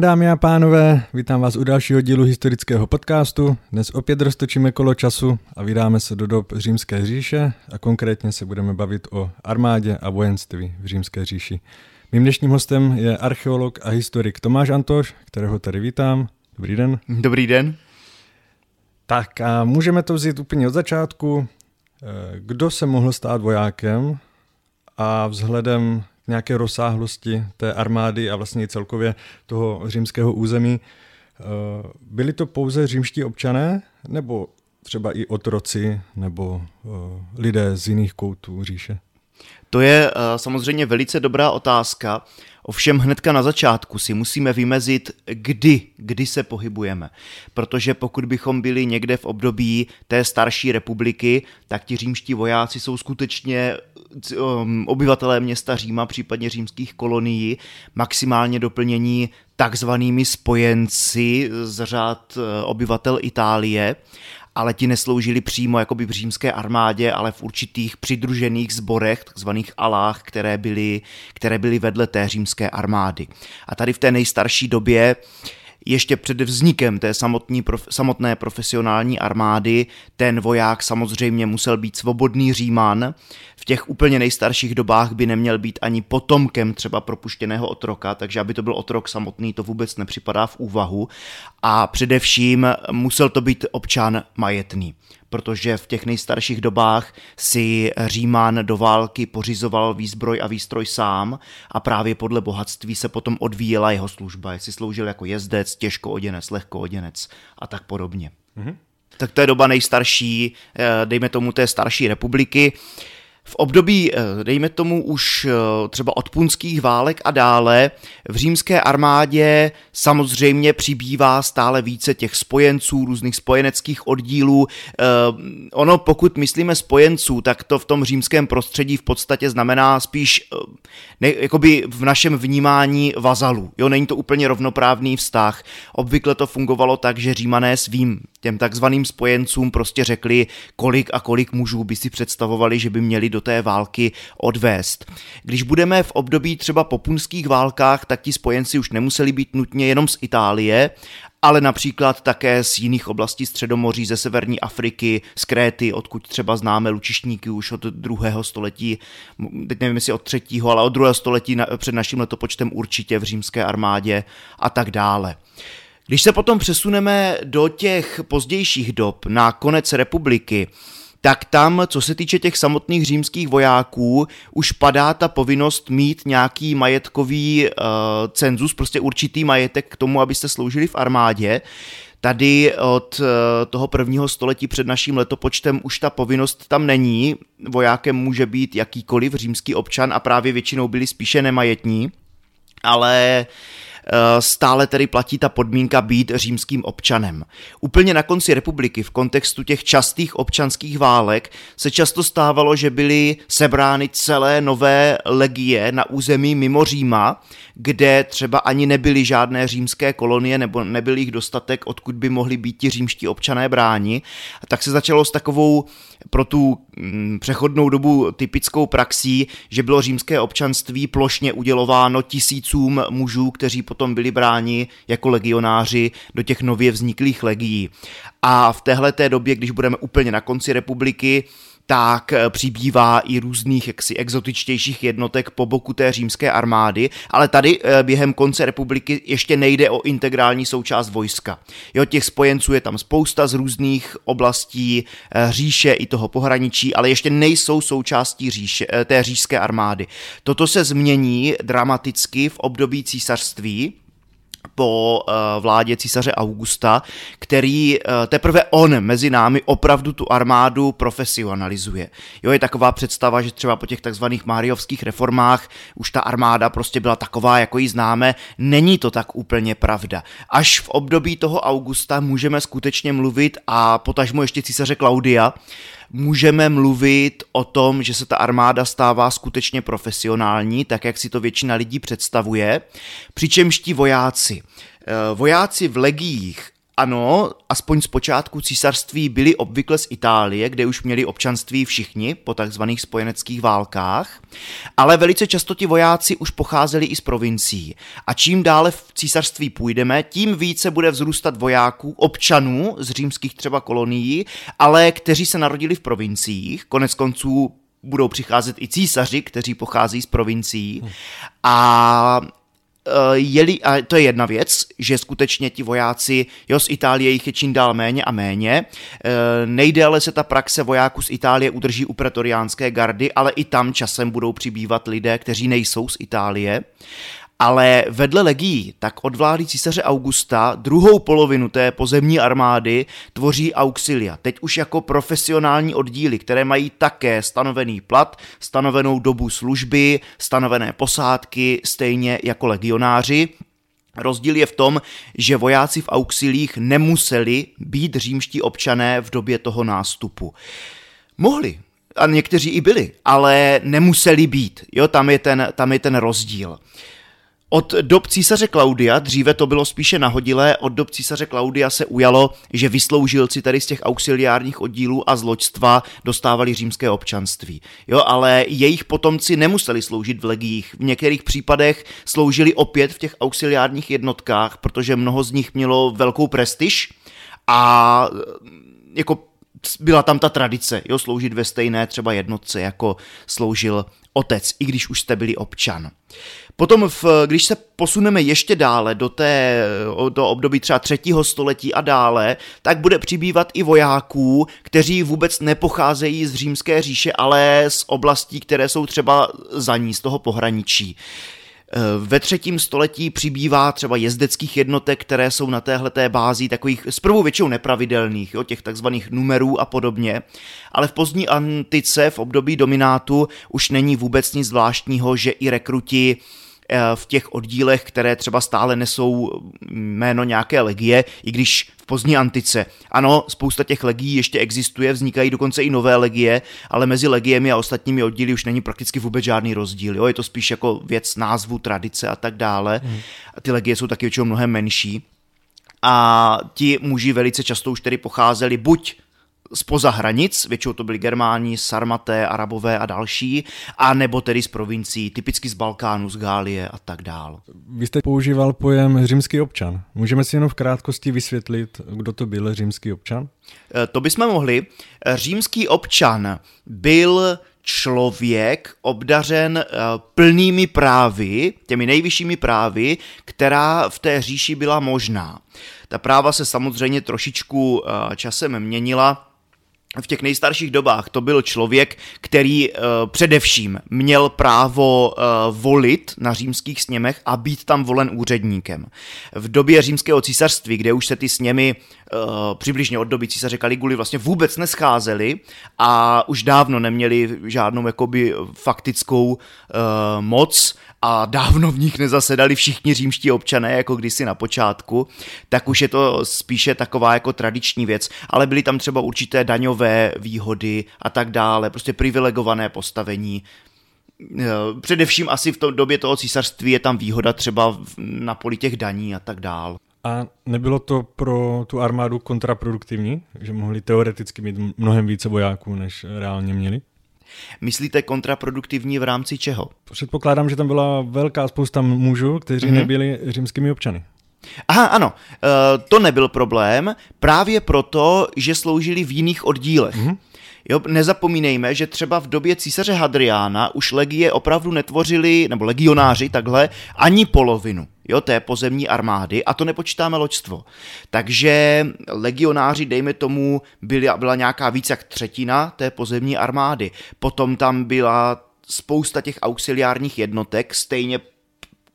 Dámy a pánové, vítám vás u dalšího dílu historického podcastu. Dnes opět roztočíme kolo času a vydáme se do dob římské říše a konkrétně se budeme bavit o armádě a vojenství v římské říši. Mým dnešním hostem je archeolog a historik Tomáš Antoš, kterého tady vítám. Dobrý den. Dobrý den. Tak a můžeme to vzít úplně od začátku. Eh, kdo se mohl stát vojákem a vzhledem nějaké rozsáhlosti té armády a vlastně celkově toho římského území, eh, byli to pouze římští občané nebo třeba i otroci nebo eh, lidé z jiných koutů říše? To je samozřejmě velice dobrá otázka. Ovšem hnedka na začátku si musíme vymezit, kdy, kdy se pohybujeme. Protože pokud bychom byli někde v období té starší republiky, tak ti římští vojáci jsou skutečně obyvatelé města Říma, případně římských kolonií, maximálně doplnění takzvanými spojenci z řád uh, obyvatel Itálie ale ti nesloužili přímo jakoby v římské armádě, ale v určitých přidružených zborech, takzvaných alách, které byly, které byly vedle té římské armády. A tady v té nejstarší době ještě před vznikem té samotní, prof, samotné profesionální armády ten voják samozřejmě musel být svobodný říman. V těch úplně nejstarších dobách by neměl být ani potomkem třeba propuštěného otroka, takže aby to byl otrok samotný, to vůbec nepřipadá v úvahu. A především musel to být občan majetný protože v těch nejstarších dobách si Říman do války pořizoval výzbroj a výstroj sám a právě podle bohatství se potom odvíjela jeho služba, jestli sloužil jako jezdec, těžko oděnec, lehko oděnec a tak podobně. Mm-hmm. Tak to je doba nejstarší, eh, dejme tomu té starší republiky. V období, eh, dejme tomu už eh, třeba od punských válek a dále, v římské armádě samozřejmě přibývá stále více těch spojenců, různých spojeneckých oddílů. Eh, ono, pokud myslíme spojenců, tak to v tom římském prostředí v podstatě znamená spíš ne, jakoby v našem vnímání vazalů. Jo, není to úplně rovnoprávný vztah. Obvykle to fungovalo tak, že římané svým těm takzvaným spojencům prostě řekli, kolik a kolik mužů by si představovali, že by měli do té války odvést. Když budeme v období třeba po punských válkách, tak ti spojenci už nemuseli být nutně jenom z Itálie, ale například také z jiných oblastí Středomoří, ze severní Afriky, z Kréty, odkud třeba známe lučišníky už od druhého století, teď nevím jestli od třetího, ale od druhého století před naším letopočtem určitě v římské armádě a tak dále. Když se potom přesuneme do těch pozdějších dob, na konec republiky, tak tam, co se týče těch samotných římských vojáků, už padá ta povinnost mít nějaký majetkový uh, cenzus, prostě určitý majetek k tomu, abyste sloužili v armádě. Tady od uh, toho prvního století před naším letopočtem už ta povinnost tam není. Vojákem může být jakýkoliv římský občan a právě většinou byli spíše nemajetní. Ale uh, stále tedy platí ta podmínka být římským občanem. Úplně na konci republiky v kontextu těch častých občanských válek se často stávalo, že byly sebrány celé nové legie na území mimo Říma, kde třeba ani nebyly žádné římské kolonie nebo nebyl jich dostatek, odkud by mohli být ti římští občané bráni. Tak se začalo s takovou pro tu přechodnou dobu typickou praxí, že bylo římské občanství plošně udělováno tisícům mužů, kteří potom byli bráni jako legionáři do těch nově vzniklých legií. A v téhle té době, když budeme úplně na konci republiky, tak eh, přibývá i různých jaksi exotičtějších jednotek po boku té římské armády, ale tady eh, během konce republiky ještě nejde o integrální součást vojska. Jo, těch spojenců je tam spousta z různých oblastí eh, říše i toho pohraničí, ale ještě nejsou součástí říše, té říšské armády. Toto se změní dramaticky v období císařství, po uh, vládě císaře Augusta, který uh, teprve on mezi námi opravdu tu armádu profesionalizuje. Jo, je taková představa, že třeba po těch takzvaných máriovských reformách už ta armáda prostě byla taková, jako ji známe. Není to tak úplně pravda. Až v období toho Augusta můžeme skutečně mluvit a potažmo ještě císaře Klaudia, můžeme mluvit o tom, že se ta armáda stává skutečně profesionální, tak jak si to většina lidí představuje, přičemž ti vojáci, eh, vojáci v legiích ano, aspoň z počátku císařství byli obvykle z Itálie, kde už měli občanství všichni po takzvaných spojeneckých válkách, ale velice často ti vojáci už pocházeli i z provincií. A čím dále v císařství půjdeme, tím více bude vzrůstat vojáků, občanů z římských třeba kolonií, ale kteří se narodili v provinciích, konec konců budou přicházet i císaři, kteří pochází z provincií. A jeli, a to je jedna věc, že skutečně ti vojáci, jo, z Itálie jich je čím dál méně a méně. Eh, nejdéle se ta praxe vojáků z Itálie udrží u pretoriánské gardy, ale i tam časem budou přibývat lidé, kteří nejsou z Itálie. Ale vedle legií, tak od vlády císaře Augusta druhou polovinu té pozemní armády tvoří auxilia. Teď už jako profesionální oddíly, které mají také stanovený plat, stanovenou dobu služby, stanovené posádky, stejně jako legionáři. Rozdíl je v tom, že vojáci v auxilích nemuseli být římští občané v době toho nástupu. Mohli, a někteří i byli, ale nemuseli být. Jo, tam je ten, tam je ten rozdíl. Od dob císaře Klaudia, dříve to bylo spíše nahodilé, od dob císaře Klaudia se ujalo, že vysloužilci tady z těch auxiliárních oddílů a zloďstva dostávali římské občanství. Jo, ale jejich potomci nemuseli sloužit v legiích. V některých případech sloužili opět v těch auxiliárních jednotkách, protože mnoho z nich mělo velkou prestiž a jako byla tam ta tradice, jo, sloužit ve stejné třeba jednotce, jako sloužil otec, i když už jste byli občan. Potom, v, když se posuneme ještě dále do, té, do období třeba třetího století a dále, tak bude přibývat i vojáků, kteří vůbec nepocházejí z římské říše, ale z oblastí, které jsou třeba za ní, z toho pohraničí. Eh, ve třetím století přibývá třeba jezdeckých jednotek, které jsou na téhle bázi takových zprvu většinou nepravidelných, jo, těch takzvaných numerů a podobně, ale v pozdní antice, v období dominátu, už není vůbec nic zvláštního, že i rekruti v těch oddílech, které třeba stále nesou jméno nějaké legie, i když v pozdní antice. Ano, spousta těch legií ještě existuje, vznikají dokonce i nové legie, ale mezi legiemi a ostatními oddíly už není prakticky vůbec žádný rozdíl. Jo? Je to spíš jako věc názvu, tradice a tak dále. Hmm. Ty legie jsou taky většinou mnohem menší. A ti muži velice často už tedy pocházeli buď spoza hranic, většinou to byli Germáni, Sarmaté, Arabové a další, a nebo tedy z provincií, typicky z Balkánu, z Gálie a tak dál. Vy jste používal pojem římský občan. Můžeme si jenom v krátkosti vysvětlit, kdo to byl římský občan? E, to bychom mohli. E, římský občan byl člověk obdařen e, plnými právy, těmi nejvyššími právy, která v té říši byla možná. Ta práva se samozřejmě trošičku časem měnila, v těch nejstarších dobách to byl člověk, který uh, především měl právo uh, volit na římských sněmech a být tam volen úředníkem. V době římského císařství, kde už se ty sněmy přibližně od doby císaře Kaliguly vlastně vůbec nescházely a už dávno neměli žádnou jakoby faktickou uh, moc, a dávno v nich nezasedali všichni římští občané, jako kdysi na počátku, tak už je to spíše taková jako tradiční věc, ale byly tam třeba určité daňové výhody a tak dále, prostě privilegované postavení. Eh, především asi v tom době toho císařství je tam výhoda třeba na poli těch daní a tak dál. A nebylo to pro tu armádu kontraproduktivní, že mohli teoreticky mít mnohem více vojáků, než reálně měli? Myslíte kontraproduktivní v rámci čeho? Předpokládám, že tam byla velká spousta mužů, kteří mm-hmm. nebyli římskými občany. Aha, ano, e, to nebyl problém, právě proto, že sloužili v jiných oddílech. Mm-hmm. Jo, nezapomínejme, že třeba v době císaře Hadriána už legie opravdu netvořili, nebo legionáři takhle, ani polovinu jo, té pozemní armády a to nepočítáme loďstvo. Takže legionáři, dejme tomu, byla, byla nějaká víc jak třetina té pozemní armády. Potom tam byla spousta těch auxiliárních jednotek, stejně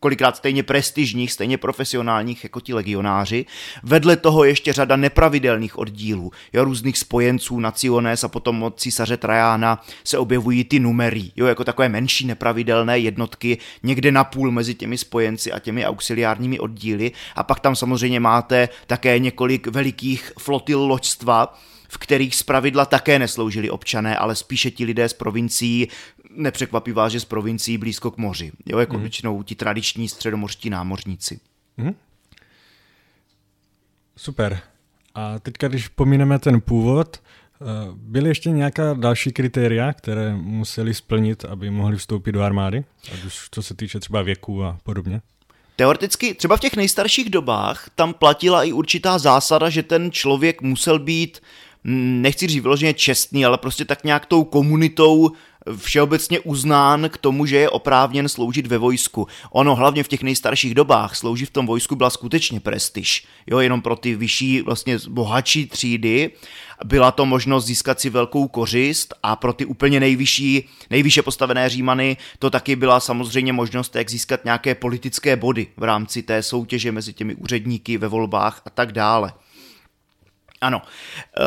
kolikrát stejně prestižních, stejně profesionálních jako ti legionáři. Vedle toho ještě řada nepravidelných oddílů, jo, různých spojenců Naciones a potom od císaře Trajána se objevují ty numery, jo, jako takové menší nepravidelné jednotky, někde na půl mezi těmi spojenci a těmi auxiliárními oddíly. A pak tam samozřejmě máte také několik velikých flotil loďstva, v kterých zpravidla také nesloužili občané, ale spíše ti lidé z provincií, nepřekvapí vás, že z provincií blízko k moři. Jo, jako mm. většinou ti tradiční středomořští námořníci. Mm. Super. A teďka, když pomíneme ten původ, eh, byly ještě nějaká další kritéria, které museli splnit, aby mohli vstoupit do armády? Ať už co se týče třeba věku a podobně? Teoreticky, třeba v těch nejstarších dobách, tam platila i určitá zásada, že ten člověk musel být, nechci říct vyloženě čestný, ale prostě tak nějak tou komunitou všeobecně uznán k tomu, že je oprávněn sloužit ve vojsku. Ono hlavně v těch nejstarších dobách sloužit v tom vojsku byla skutečně prestiž. Jo, jenom pro ty vyšší, vlastně bohatší třídy byla to možnost získat si velkou kořist a pro ty úplně nejvyšší, nejvýše postavené římany to taky byla samozřejmě možnost, jak získat nějaké politické body v rámci té soutěže mezi těmi úředníky ve volbách a tak dále. Ano, uh,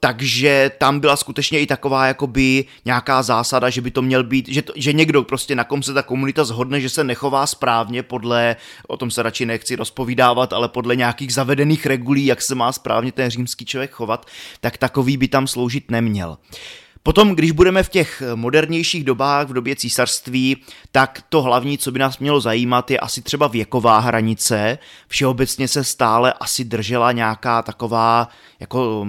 takže tam byla skutečně i taková jakoby nějaká zásada, že by to měl být, že, to, že někdo prostě na kom se ta komunita zhodne, že se nechová správně podle, o tom se radši nechci rozpovídávat, ale podle nějakých zavedených regulí, jak se má správně ten římský člověk chovat, tak takový by tam sloužit neměl. Uh, Potom, když budeme v těch modernějších dobách, v době císařství, tak to hlavní, co by nás mělo zajímat, je asi třeba věková hranice. Všeobecně se stále asi držela nějaká taková jako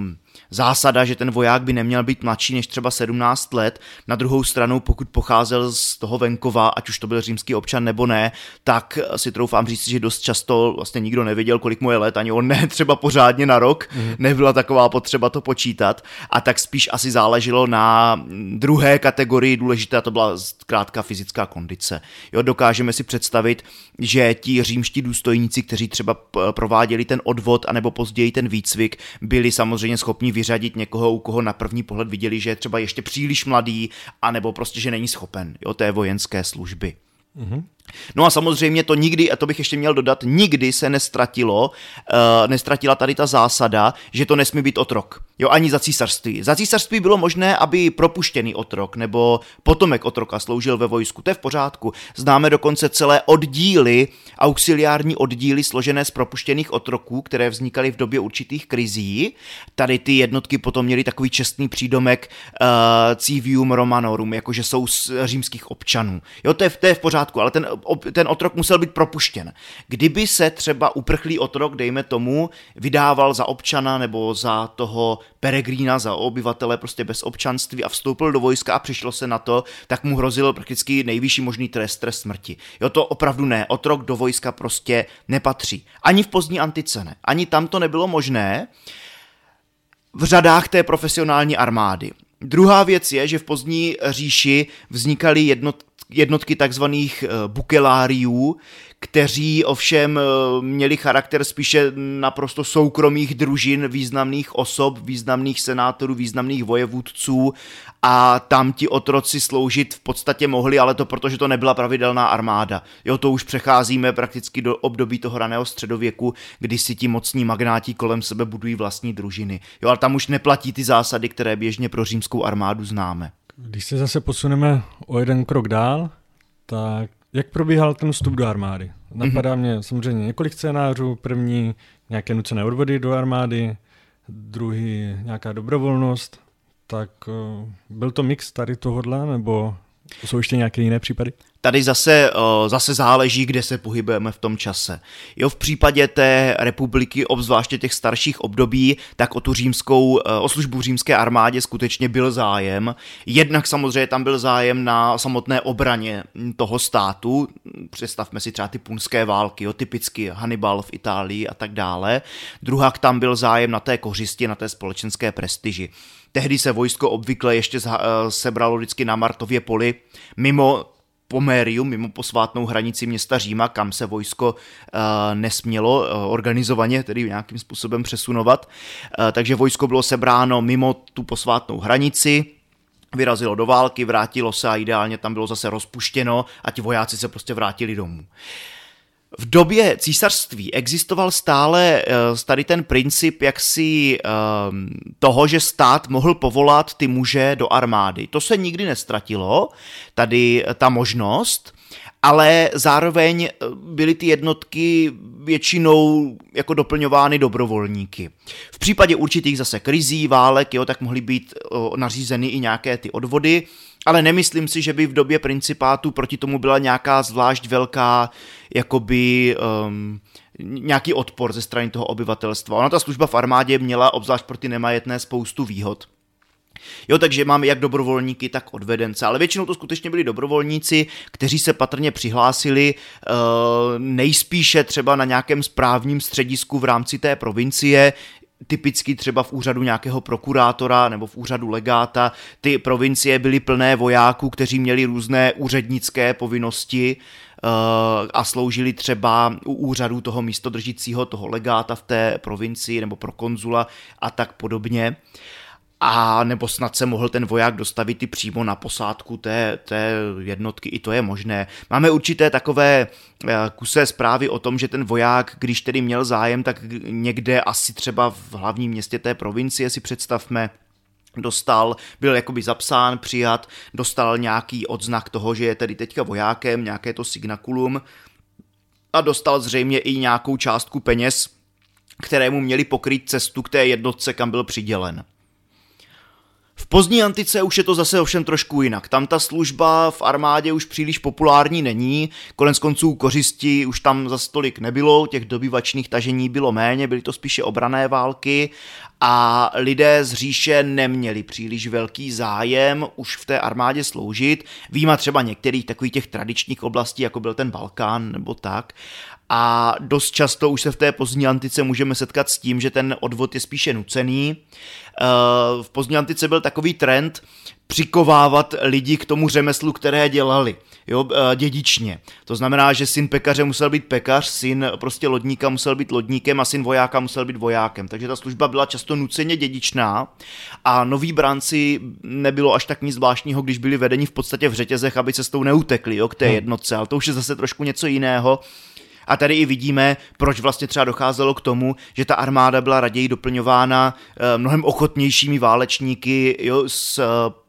zásada, že ten voják by neměl být mladší než třeba 17 let. Na druhou stranu, pokud pocházel z toho venkova, ať už to byl římský občan nebo ne, tak si troufám říct, že dost často vlastně nikdo nevěděl, kolik mu je let, ani on ne třeba pořádně na rok, mm. nebyla taková potřeba to počítat. A tak spíš asi záleželo na druhé kategorii důležité, a to byla zkrátka fyzická kondice. Jo, dokážeme si představit, že ti římští důstojníci, kteří třeba prováděli ten odvod, anebo později ten výcvik, byli samozřejmě schopni vyřadit někoho, u koho na první pohled viděli, že je třeba ještě příliš mladý, anebo prostě, že není schopen jo, té vojenské služby. Mm-hmm. No a samozřejmě to nikdy, a to bych ještě měl dodat, nikdy se nestratilo, uh, nestratila tady ta zásada, že to nesmí být otrok. Jo, ani za císařství. Za císařství bylo možné, aby propuštěný otrok nebo potomek otroka sloužil ve vojsku. To je v pořádku. Známe dokonce celé oddíly, auxiliární oddíly složené z propuštěných otroků, které vznikaly v době určitých krizí. Tady ty jednotky potom měly takový čestný přídomek uh, civium romanorum, jakože jsou z římských občanů. Jo, to je, to je v pořádku, ale ten ten otrok musel být propuštěn. Kdyby se třeba uprchlý otrok, dejme tomu, vydával za občana nebo za toho peregrína, za obyvatele prostě bez občanství a vstoupil do vojska a přišlo se na to, tak mu hrozil prakticky nejvyšší možný trest, trest smrti. Jo, to opravdu ne. Otrok do vojska prostě nepatří. Ani v pozdní antice ne. Ani tam to nebylo možné v řadách té profesionální armády. Druhá věc je, že v pozdní říši vznikaly jednot, jednotky takzvaných eh, bukeláriů, kteří ovšem eh, měli charakter spíše naprosto soukromých družin významných osob, významných senátorů, významných vojevůdců a tam ti otroci sloužit v podstatě mohli, ale to protože to nebyla pravidelná armáda. Jo, to už přecházíme prakticky do období toho raného středověku, kdy si ti mocní magnáti kolem sebe budují vlastní družiny. Jo, ale tam už neplatí ty zásady, které běžně pro římskou armádu známe. Když se zase posuneme o jeden krok dál, tak jak probíhal ten vstup do armády? Napadá mm-hmm. mě samozřejmě několik scénářů. První nějaké nucené odvody do armády, druhý nějaká dobrovolnost. Tak uh, byl to mix tady tohohle, nebo jsou ještě nějaké jiné případy? Tady zase, zase záleží, kde se pohybujeme v tom čase. Jo, v případě té republiky, obzvláště těch starších období, tak o tu římskou, o službu v římské armádě skutečně byl zájem. Jednak samozřejmě tam byl zájem na samotné obraně toho státu. Představme si třeba ty punské války, jo, typicky Hannibal v Itálii a tak dále. Druhak tam byl zájem na té kořisti, na té společenské prestiži. Tehdy se vojsko obvykle ještě sebralo vždycky na Martově poli, mimo Pomérium, mimo posvátnou hranici města Říma, kam se vojsko uh, nesmělo uh, organizovaně, tedy nějakým způsobem přesunovat. Takže vojsko bylo sebráno mimo tu posvátnou hranici, vyrazilo do války, vrátilo se a ideálně tam bylo zase rozpuštěno a ti vojáci se prostě vrátili domů. Uh, v době císařství existoval stále uh, tady ten princip jaksi uh, toho, že stát mohl povolat ty muže do armády. To se nikdy nestratilo, tady ta možnost, ale zároveň eh, byly ty jednotky většinou jako doplňovány dobrovolníky. V případě určitých zase krizí, válek, jo, tak mohly být nařízeny i nějaké ty odvody, ale nemyslím si, že by v době principátu proti tomu byla nějaká zvlášť velká jakoby um, nějaký odpor ze strany toho obyvatelstva. Ona ta služba v armádě měla, obzvlášť pro ty nemajetné, spoustu výhod. Jo, takže máme jak dobrovolníky, tak odvedence, ale většinou to skutečně byli dobrovolníci, kteří se patrně přihlásili uh, nejspíše třeba na nějakém správním středisku v rámci té provincie, typicky třeba v úřadu nějakého prokurátora nebo v úřadu legáta. Ty provincie byly plné vojáků, kteří měli různé úřednické povinnosti uh, a sloužili třeba u úřadu toho místodržícího, toho legáta v té provincii nebo pro konzula a tak podobně. A nebo snad se mohl ten voják dostavit i přímo na posádku té, té jednotky, i to je možné. Máme určité takové eh, kusé zprávy o tom, že ten voják, když tedy měl zájem, tak někde asi třeba v hlavním městě té provincie si představme, dostal, byl jakoby zapsán, přijat, dostal nějaký odznak toho, že je tedy teďka vojákem, nějaké to signakulum a dostal zřejmě i nějakou částku peněz, kterému měli pokryt cestu k té jednotce, kam byl přidělen. V pozdní antice už je to zase ovšem trošku jinak. Tam ta služba v armádě už příliš populární není, konec konců kořisti už tam za stolik nebylo, těch dobyvačných tažení bylo méně, byly to spíše obrané války a lidé z říše neměli příliš velký zájem už v té armádě sloužit, výjima třeba některých takových těch tradičních oblastí, jako byl ten Balkán nebo tak, a dost často už se v té pozdní antice můžeme setkat s tím, že ten odvod je spíše nucený. Eh, v pozdní antice byl takový trend přikovávat lidi k tomu řemeslu, které dělali, jo, eh, dědičně. To znamená, že syn pekaře musel být pekař, syn prostě lodníka musel být lodníkem a syn vojáka musel být vojákem. Takže ta služba byla často nuceně dědičná a noví branci nebylo až tak nic zvláštního, když byli vedeni v podstatě v řetězech, aby cestou neutekli jo, k té hm. jednotce, ale to už je zase trošku něco jiného. A tady i vidíme, proč vlastně třeba docházelo k tomu, že ta armáda byla raději doplňována eh, mnohem ochotnějšími válečníky jo, s eh,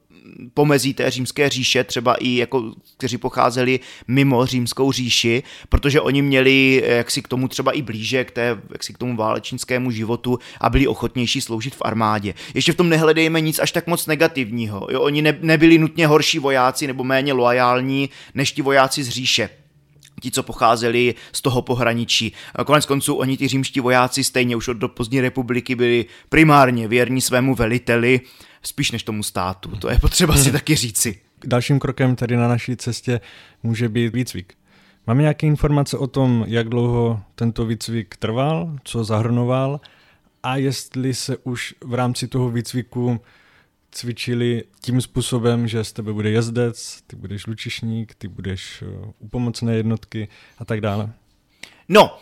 pomezí té římské říše, třeba i jako, kteří pocházeli mimo římskou říši, protože oni měli eh, jaksi k tomu třeba i blíže k, té, jaksi k tomu válečnickému životu a byli ochotnější sloužit v armádě. Ještě v tom nehledejme nic až tak moc negativního. Jo? Oni ne, nebyli nutně horší vojáci nebo méně loajální než ti vojáci z říše ti, co pocházeli z toho pohraničí. Konec konců oni, ty římští vojáci, stejně už od do pozdní republiky byli primárně věrní svému veliteli, spíš než tomu státu. To je potřeba si taky říci. Dalším krokem tedy na naší cestě může být výcvik. Máme nějaké informace o tom, jak dlouho tento výcvik trval, co zahrnoval a jestli se už v rámci toho výcviku cvičili tím způsobem, že z tebe bude jezdec, ty budeš lučišník, ty budeš uh, u pomocné jednotky a tak dále? No,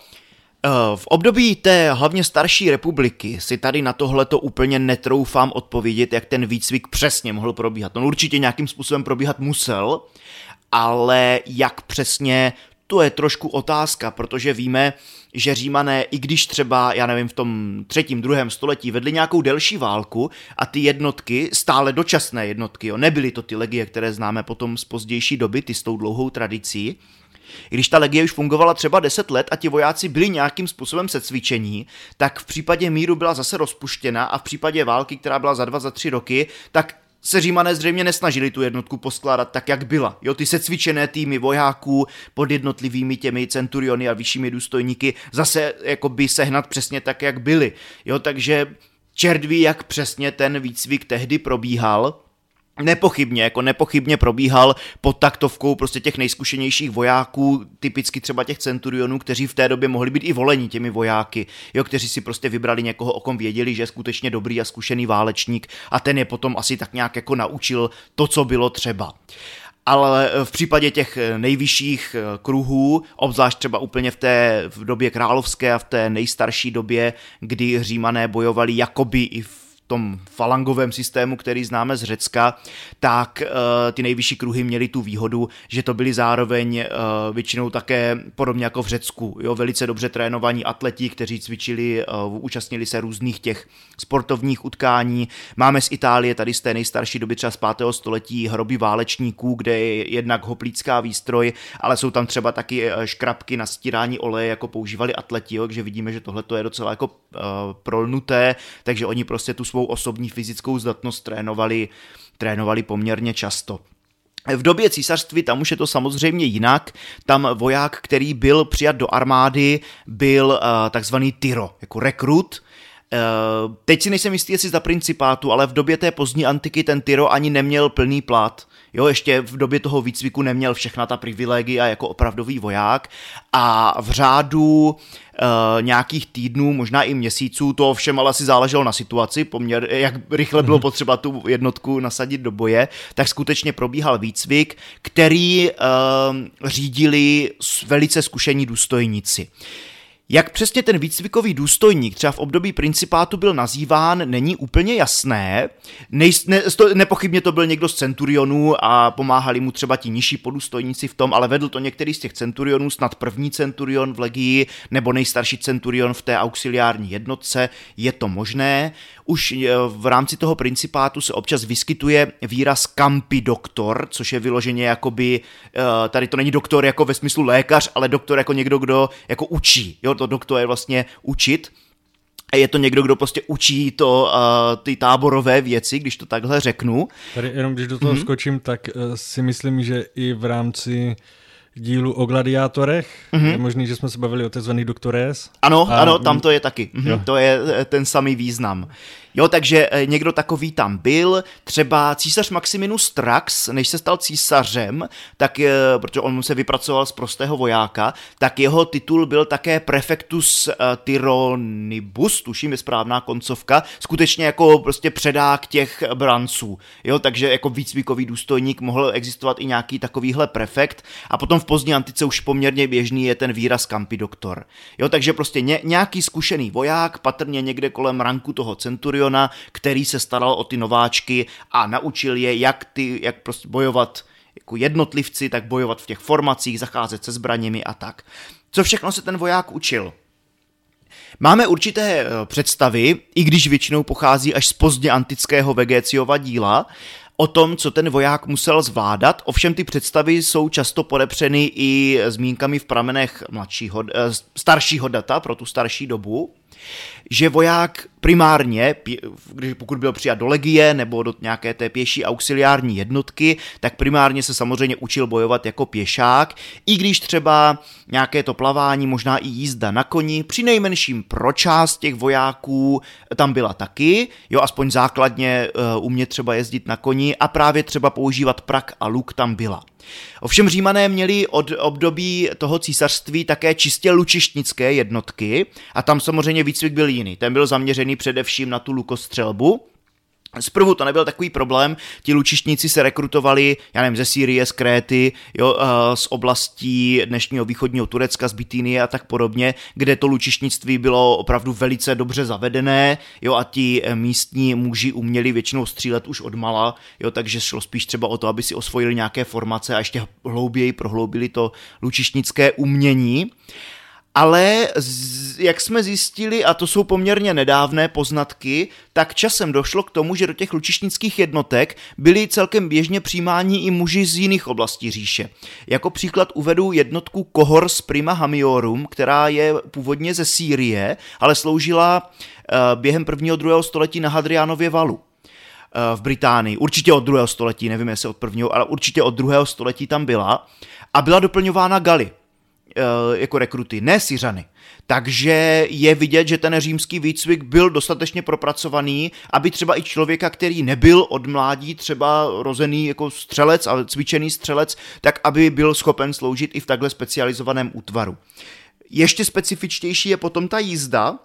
eh, v období té hlavně starší republiky si tady na tohle to úplně netroufám odpovědět, jak ten výcvik přesně mohl probíhat. On určitě nějakým způsobem probíhat musel, ale jak přesně, to je trošku otázka, protože víme, že římané, i když třeba, já nevím, v tom třetím, druhém století vedli nějakou delší válku a ty jednotky, stále dočasné jednotky, jo, nebyly to ty legie, které známe potom z pozdější doby, ty s tou dlouhou tradicí, i když ta legie už fungovala třeba 10 let a ti vojáci byli nějakým způsobem secvičení, tak v případě míru byla zase rozpuštěna a v případě války, která byla za dva, za tři roky, tak se římané zřejmě nesnažili tu jednotku poskládat tak, jak byla. Jo, ty se cvičené týmy vojáků pod jednotlivými těmi centuriony a vyššími důstojníky zase jako by sehnat přesně tak, jak byly. Jo, takže čert ví, jak přesně ten výcvik tehdy probíhal, Nepochybně, jako nepochybně probíhal pod taktovkou prostě těch nejzkušenějších vojáků, typicky třeba těch centurionů, kteří v té době mohli být i voleni těmi vojáky, jo, kteří si prostě vybrali někoho, o kom věděli, že je skutečně dobrý a zkušený válečník a ten je potom asi tak nějak jako naučil to, co bylo třeba. Ale v případě těch nejvyšších kruhů, obzvlášť třeba úplně v té v době královské a v té nejstarší době, kdy římané bojovali jakoby i v tom falangovém systému, který známe z Řecka, tak uh, ty nejvyšší kruhy měly tu výhodu, že to byly zároveň uh, většinou také podobně jako v Řecku, jo, velice dobře trénovaní atleti, kteří cvičili, uh, účastnili se různých těch sportovních utkání. Máme z Itálie tady z té nejstarší doby třeba z 5. století hroby válečníků, kde je jednak hoplícká výstroj, ale jsou tam třeba taky škrabky na stírání oleje, jako používali atleti, jo, takže vidíme, že tohle je docela jako prolnuté, takže oni prostě tu svou osobní fyzickou zdatnost trénovali, trénovali poměrně často. V době císařství tam už je to samozřejmě jinak. Tam voják, který byl přijat do armády, byl uh, takzvaný tyro, jako rekrut. Uh, teď si nejsem jistý, jestli za principátu, ale v době té pozdní antiky ten tyro ani neměl plný plat. Jo, ještě v době toho výcviku neměl všechna ta privilegia jako opravdový voják a v řádu uh, nějakých týdnů, možná i měsíců, to všem ale asi záleželo na situaci, poměr, jak rychle bylo mhm. potřeba tu jednotku nasadit do boje, tak skutečně probíhal výcvik, který uh, řídili velice zkušení důstojníci. Jak přesně ten výcvikový důstojník třeba v období principátu byl nazýván, není úplně jasné. Nej, ne, sto, nepochybně to byl někdo z centurionů a pomáhali mu třeba ti nižší podůstojníci v tom, ale vedl to některý z těch centurionů, snad první centurion v legii nebo nejstarší centurion v té auxiliární jednotce, je to možné. Už eh, v rámci toho principátu se občas vyskytuje výraz campi doktor, což je vyloženě jakoby, eh, tady to není doktor jako ve smyslu lékař, ale doktor jako někdo, kdo jako učí. Jo, to doktor je vlastně učit. A je to někdo, kdo prostě učí to, uh, ty táborové věci, když to takhle řeknu. Tady jenom když do toho mm-hmm. skočím, tak uh, si myslím, že i v rámci dílu o gladiátorech. Mm-hmm. Je možný, že jsme se bavili o tzv. doktorés. Ano, a... ano, tam to je taky. Mm-hmm. To je ten samý význam. Jo, takže eh, někdo takový tam byl, třeba císař Maximinus Trax, než se stal císařem, tak, eh, protože on se vypracoval z prostého vojáka, tak jeho titul byl také prefectus eh, Tyronibus, tuším je správná koncovka, skutečně jako prostě předák těch branců, jo, takže jako výcvikový důstojník mohl existovat i nějaký takovýhle prefekt. A potom v pozdní antice už poměrně běžný je ten výraz kampidoktor, jo, takže prostě ně, nějaký zkušený voják, patrně někde kolem ranku toho centuriona, Napoleona, který se staral o ty nováčky a naučil je, jak, ty, jak prostě bojovat jako jednotlivci, tak bojovat v těch formacích, zacházet se zbraněmi a tak. Co všechno se ten voják učil? Máme určité eh, představy, i když většinou pochází až z pozdně antického Vegeciova díla, o tom, co ten voják musel zvládat, ovšem ty představy jsou často podepřeny i zmínkami v pramenech mladšího, eh, staršího data pro tu starší dobu že voják primárně, když pokud byl přijat do legie nebo do nějaké té pěší auxiliární jednotky, tak primárně se samozřejmě učil bojovat jako pěšák, i když třeba nějaké to plavání, možná i jízda na koni, při nejmenším pro část těch vojáků tam byla taky, jo, aspoň základně uh, umět třeba jezdit na koni a právě třeba používat prak a luk tam byla. Ovšem římané měli od období toho císařství také čistě lučištnické jednotky a tam samozřejmě výcvik byl jiný. Ten byl zaměřený především na tu lukostřelbu, Zprvu to nebyl takový problém, ti lučištníci se rekrutovali, já nevím, ze Sýrie, z Kréty, jo, eh, z oblastí dnešního východního Turecka, z Bitínie a tak podobně, kde to lučištnictví bylo opravdu velice dobře zavedené, jo, a ti eh, místní muži uměli většinou střílet už od mala, jo, takže šlo spíš třeba o to, aby si osvojili nějaké formace a ještě hlouběji prohloubili to lučištnické umění ale z, jak jsme zjistili, a to jsou poměrně nedávné poznatky, tak časem došlo k tomu, že do těch lučišnických jednotek byli celkem běžně přijímáni i muži z jiných oblastí říše. Jako příklad uvedu jednotku Cohors Prima Hamiorum, která je původně ze Sýrie, ale sloužila uh, během prvního druhého století na Hadrianově valu eh, v Británii. Určitě od druhého století, nevím jestli od prvního, ale určitě od druhého století tam byla. A byla doplňována Gali. Eh, jako rekruty, ne Syřany. Takže je vidět, že ten římský výcvik byl dostatečně propracovaný, aby třeba i člověka, který nebyl od mládí třeba rozený jako střelec a cvičený střelec, tak aby byl schopen sloužit i v takhle specializovaném útvaru. Ještě specifičtější je potom ta jízda,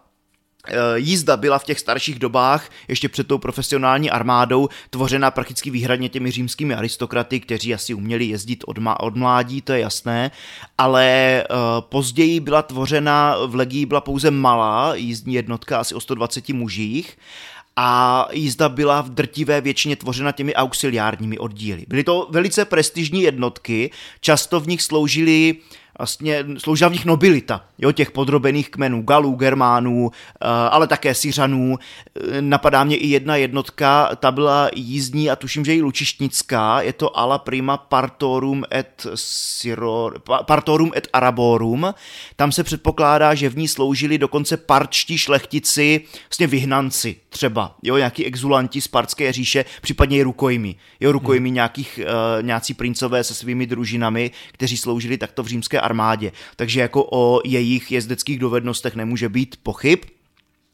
jízda byla v těch starších dobách, ještě před tou profesionální armádou, tvořena prakticky výhradně těmi římskými aristokraty, kteří asi uměli jezdit od, ma- od mládí, to je jasné, ale uh, později byla tvořena, v legii byla pouze malá jízdní jednotka, asi o 120 mužích, a jízda byla v drtivé většině tvořena těmi auxiliárními oddíly. Byly to velice prestižní jednotky, často v nich sloužili vlastně sloužila v nich nobilita, jo, těch podrobených kmenů, Galů, Germánů, eh, ale také Syřanů. Eh, napadá mě i jedna jednotka, ta byla jízdní a tuším, že i lučištnická, je to ala prima partorum et siror, partorum et araborum. Tam se předpokládá, že v ní sloužili dokonce parčtí šlechtici, vlastně vyhnanci třeba, jo, nějaký exulanti z partské říše, případně i rukojmi. Jo, rukojmi hmm. nějakých, uh, nějací princové se svými družinami, kteří sloužili takto v římské armádě. Takže jako o jejich jezdeckých dovednostech nemůže být pochyb.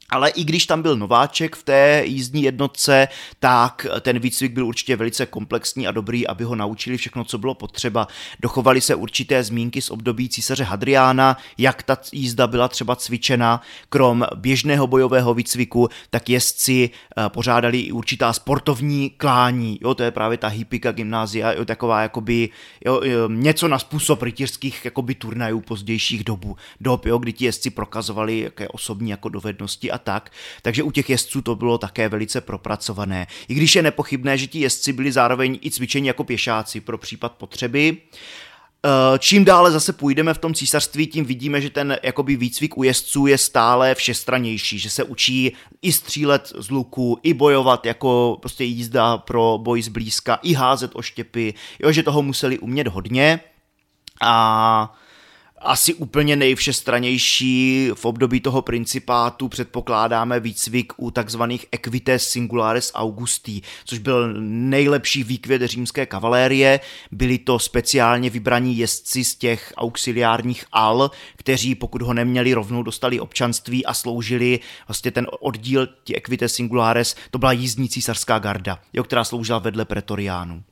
Ale i když tam byl nováček v té jízdní jednotce, tak ten výcvik byl určitě velice komplexní a dobrý, aby ho naučili všechno, co bylo potřeba. Dochovaly se určité zmínky z období císaře Hadriána, jak ta jízda byla třeba cvičena. Krom běžného bojového výcviku, tak jezdci eh, pořádali i určitá sportovní klání. Jo, to je právě ta hypika gymnázia, jo, taková jakoby jo, něco na způsob rytířských jakoby turnajů pozdějších dobu, dob, jo, kdy ti jezdci prokazovali jaké osobní jako dovednosti a tak, takže u těch jezdců to bylo také velice propracované. I když je nepochybné, že ti jezdci byli zároveň i cvičeni jako pěšáci pro případ potřeby. Eh, čím dále zase půjdeme v tom císařství, tím vidíme, že ten jakoby výcvik u jezdců je stále všestranější, že se učí i střílet z luku, i bojovat jako prostě jízda pro boj zblízka, i házet oštěpy, jo, že toho museli umět hodně. A asi úplně nejvšestranější v období toho principátu předpokládáme výcvik u takzvaných Equites Singulares Augusti, což byl nejlepší výkvět římské kavalérie. Byli to speciálně vybraní jezdci z těch auxiliárních al, kteří pokud ho neměli rovnou dostali občanství a sloužili vlastně ten oddíl ti Equites Singulares, to byla jízdní císařská garda, jo, která sloužila vedle pretoriánů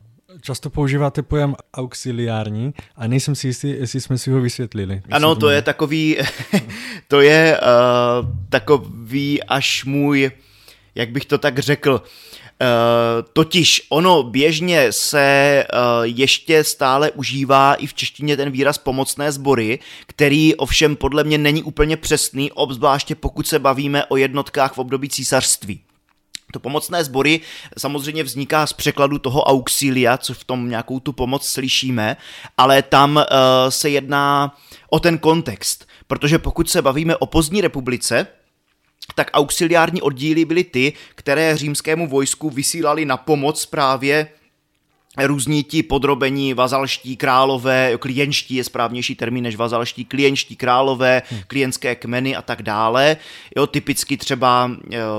často používáte pojem auxiliární a nejsem si jistý, jestli jsme si ho vysvětlili. Ano, to je takový, to je uh, takový až můj, jak bych to tak řekl, Uh, totiž ono běžně se uh, ještě stále užívá i v češtině ten výraz pomocné sbory, který ovšem podle mě není úplně přesný, obzvláště pokud se bavíme o jednotkách v období císařství. To pomocné sbory samozřejmě vzniká z překladu toho auxilia, co v tom nějakou tu pomoc slyšíme, ale tam uh, se jedná o ten kontext, protože pokud se bavíme o pozdní republice, tak auxiliární oddíly byly ty, které římskému vojsku vysílali na pomoc právě různí ti podrobení vazalští králové, klientští je správnější termín než vazalští, klientští králové, hmm. klientské kmeny a tak dále. Jo, typicky třeba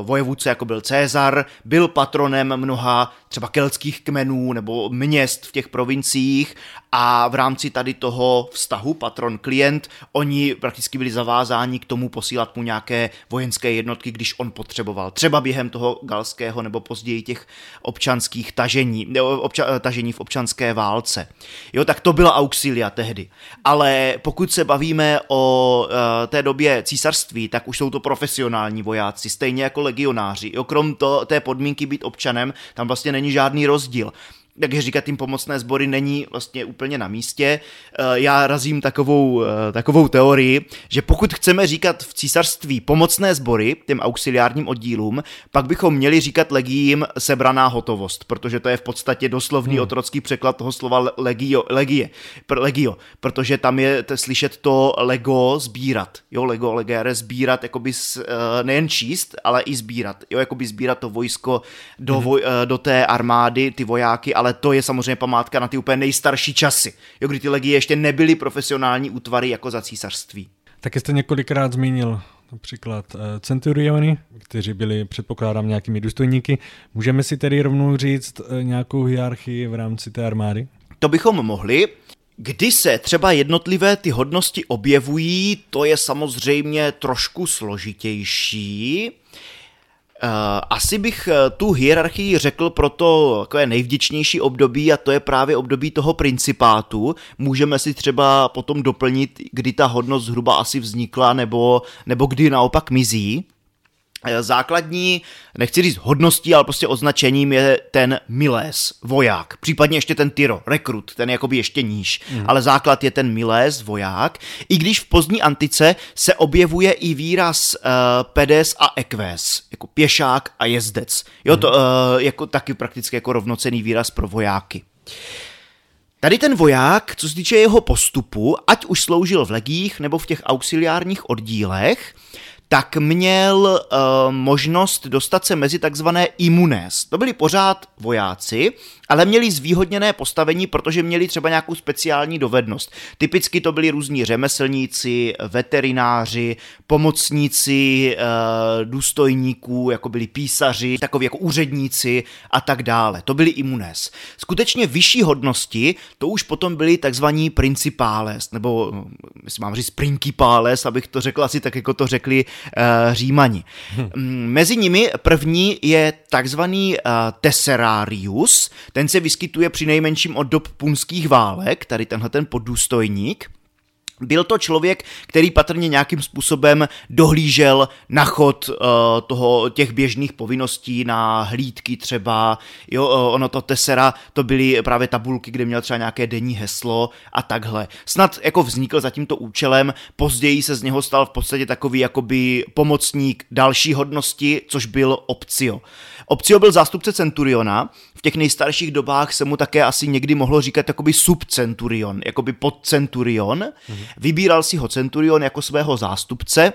vojevůdce, jako byl Cezar, byl patronem mnoha třeba keltských kmenů nebo měst v těch provinciích a v rámci tady toho vztahu patron-klient oni prakticky byli zavázáni k tomu posílat mu nějaké vojenské jednotky, když on potřeboval. Třeba během toho galského nebo později těch občanských tažení, obča, tažení v občanské válce. Jo, tak to byla auxilia tehdy. Ale pokud se bavíme o uh, té době císařství, tak už jsou to profesionální vojáci, stejně jako legionáři. Jo, krom to, té podmínky být občanem, tam vlastně není žádný rozdíl jak říkat, tím pomocné sbory není vlastně úplně na místě. Eh, já razím takovou, eh, takovou teorii, že pokud chceme říkat v císařství pomocné sbory, těm auxiliárním oddílům, pak bychom měli říkat legiím sebraná hotovost, protože to je v podstatě doslovný hmm. otrocký překlad toho slova legio, legie, legio, protože tam je to slyšet to lego sbírat, jo, lego, legere, sbírat, jakoby uh, nejen číst, ale i sbírat, jo, jakoby sbírat to vojsko do, hmm. voj, do té armády, ty vojáky, ale ale to je samozřejmě památka na ty úplně nejstarší časy, jo, kdy ty legie ještě nebyly profesionální útvary jako za císařství. Taky jste několikrát zmínil například eh, centuriony, kteří byli, předpokládám, nějakými důstojníky. Můžeme si tedy rovnou říct eh, nějakou hierarchii v rámci té armády? To bychom mohli. Kdy se třeba jednotlivé ty hodnosti objevují, to je samozřejmě trošku složitější. Eh, asi bych eh, tu hierarchii řekl pro to takové nejvděčnější období a to je právě období toho principátu. Můžeme si třeba potom doplnit, kdy ta hodnost zhruba asi vznikla nebo, nebo kdy naopak mizí. Eh, základní, nechci říct hodností, ale prostě označením je ten Miles, voják, případně ještě ten Tyro, rekrut, ten jakoby ještě níž, mm. ale základ je ten Miles, voják, i když v pozdní antice se objevuje i výraz uh, pedes a eques, jako pěšák a jezdec, jo, mm. to uh, jako taky prakticky jako rovnocený výraz pro vojáky. Tady ten voják, co se týče jeho postupu, ať už sloužil v legích nebo v těch auxiliárních oddílech, tak měl uh, možnost dostat se mezi takzvané imunes. To byli pořád vojáci, ale měli zvýhodněné postavení, protože měli třeba nějakou speciální dovednost. Typicky to byli různí řemeslníci, veterináři, pomocníci e, důstojníků, jako byli písaři, takový jako úředníci a tak dále. To byli imunes. Skutečně vyšší hodnosti, to už potom byli takzvaní principáles, nebo myslím, mám říct principales, abych to řekl asi tak, jako to řekli římani. Hm. Mezi nimi první je takzvaný e, tesserarius, ten se vyskytuje při nejmenším od dob punských válek, tady tenhle ten poddůstojník. Byl to člověk, který patrně nějakým způsobem dohlížel na chod uh, toho, těch běžných povinností, na hlídky třeba, jo, uh, ono to tesera, to byly právě tabulky, kde měl třeba nějaké denní heslo a takhle. Snad jako vznikl za tímto účelem, později se z něho stal v podstatě takový jakoby pomocník další hodnosti, což byl Opcio. Opcio byl zástupce Centuriona, těch nejstarších dobách se mu také asi někdy mohlo říkat jakoby subcenturion, jakoby podcenturion. Mm-hmm. Vybíral si ho centurion jako svého zástupce,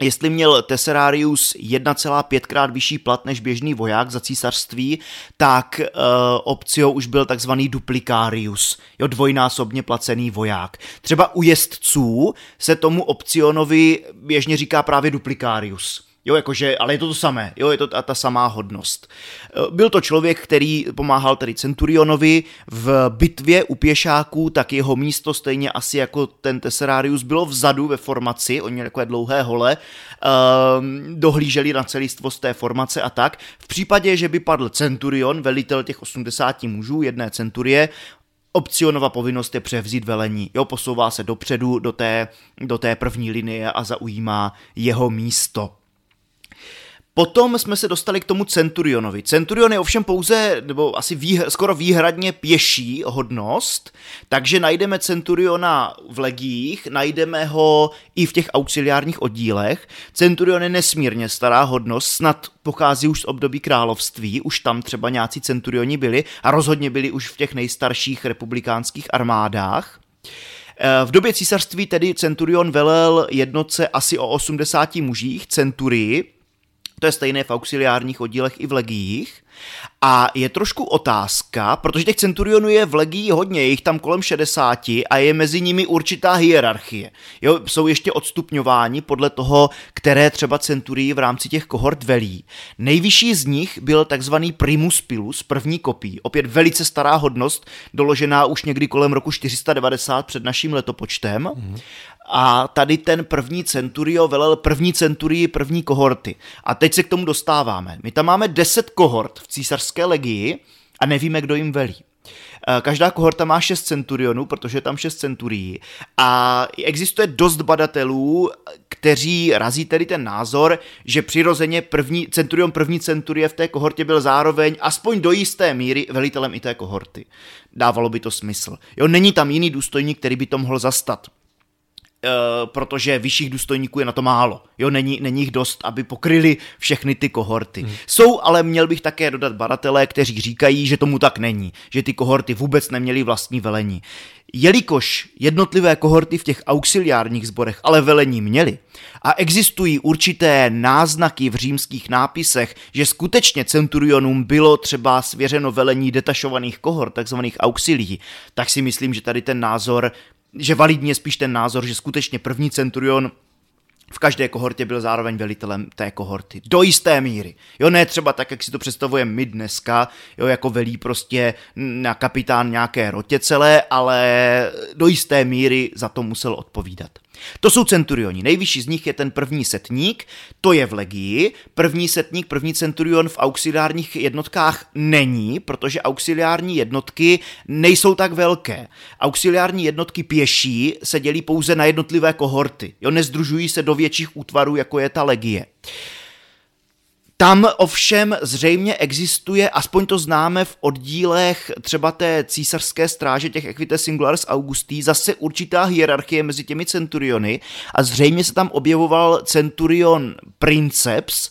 Jestli měl Tesserarius 1,5 krát vyšší plat než běžný voják za císařství, tak uh, Opcio už byl takzvaný duplicarius, jo, dvojnásobně placený voják. Třeba u jezdců se tomu Opcionovi běžně říká právě duplicarius. Jo, jakože, ale je to to samé, jo, je to ta, ta samá hodnost. Eh, byl to člověk, který pomáhal tedy Centurionovi v bitvě u pěšáků, tak jeho místo stejně asi jako ten Tesserarius bylo vzadu ve formaci, oni měli takové dlouhé hole, um, dohlíželi na celistvost té formace a tak. V případě, že by padl Centurion, velitel těch 80 mužů, jedné centurie, Opcionova povinnost je převzít velení. Jo, posouvá se dopředu do té, do té první linie a zaujímá jeho místo. Potom jsme se dostali k tomu Centurionovi. Centurion je ovšem pouze, nebo asi výhr, skoro výhradně pěší hodnost, takže najdeme Centuriona v legích, najdeme ho i v těch auxiliárních oddílech. Centurion je nesmírně stará hodnost, snad pochází už z období království, už tam třeba nějací centurioni byli a rozhodně byli už v těch nejstarších republikánských armádách. Eh, v době císařství tedy Centurion velel jednotce asi o 80 mužích, centurii, to je stejné v auxiliárních oddílech i v legiích. A je trošku otázka, protože těch centurionů je v legii hodně, je jich tam kolem 60 a je mezi nimi určitá hierarchie. Jo, jsou ještě odstupňováni podle toho, které třeba centurii v rámci těch kohort velí. Nejvyšší z nich byl takzvaný primus pilus, první kopí, opět velice stará hodnost, doložená už někdy kolem roku 490 před naším letopočtem. Mm-hmm. A tady ten první centurio velel první centurii první kohorty. A teď se k tomu dostáváme. My tam máme 10 kohort v císařské legii a nevíme, kdo jim velí. Eh, každá kohorta má 6 centurionů, protože je tam 6 centurií a existuje dost badatelů, kteří razí tedy ten názor, že přirozeně první, centurion první centurie v té kohortě byl zároveň aspoň do jisté míry velitelem i té kohorty. Dávalo by to smysl. Jo, není tam jiný důstojník, který by to mohl zastat. Uh, protože vyšších důstojníků je na to málo. Jo, není, není jich dost, aby pokryli všechny ty kohorty. Hmm. Jsou, ale měl bych také dodat badatelé, kteří říkají, že tomu tak není, že ty kohorty vůbec neměly vlastní velení. Jelikož jednotlivé kohorty v těch auxiliárních sborech ale velení měly a existují určité náznaky v římských nápisech, že skutečně centurionům bylo třeba svěřeno velení detašovaných kohort, takzvaných auxilií, tak si myslím, že tady ten názor že validně spíš ten názor, že skutečně první centurion v každé kohortě byl zároveň velitelem té kohorty. Do jisté míry. Jo, ne třeba tak, jak si to představujeme my dneska, jo, jako velí prostě na kapitán nějaké rotě celé, ale do jisté míry za to musel odpovídat. To jsou centurioni. Nejvyšší z nich je ten první setník, to je v legii. První setník, první centurion v auxiliárních jednotkách není, protože auxiliární jednotky nejsou tak velké. Auxiliární jednotky pěší se dělí pouze na jednotlivé kohorty. Jo, nezdružují se do větších útvarů, jako je ta legie. Tam ovšem zřejmě existuje, aspoň to známe v oddílech třeba té císařské stráže těch Equites Singularis Augustí, zase určitá hierarchie mezi těmi centuriony a zřejmě se tam objevoval centurion Princeps,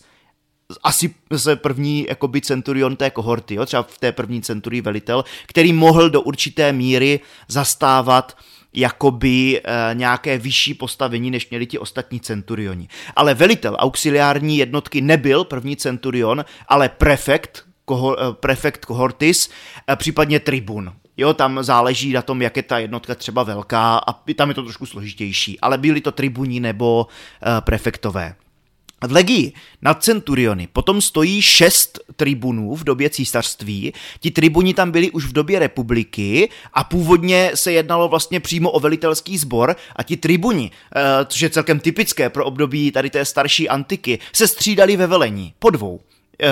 asi se první jakoby centurion té kohorty, jo? třeba v té první centurii velitel, který mohl do určité míry zastávat jakoby e, nějaké vyšší postavení, než měli ti ostatní centurioni. Ale velitel auxiliární jednotky nebyl první centurion, ale prefekt, koho, e, prefekt kohortis, e, případně tribun. Jo, tam záleží na tom, jak je ta jednotka třeba velká a tam je to trošku složitější, ale byli to tribuní nebo prefektové. V legii nad centuriony potom stojí šest tribunů v době císařství. Ti tribuni tam byli už v době republiky a původně se jednalo vlastně přímo o velitelský sbor a ti tribuni, eh, což je celkem typické pro období tady té starší antiky, se střídali ve velení po dvou. Eh,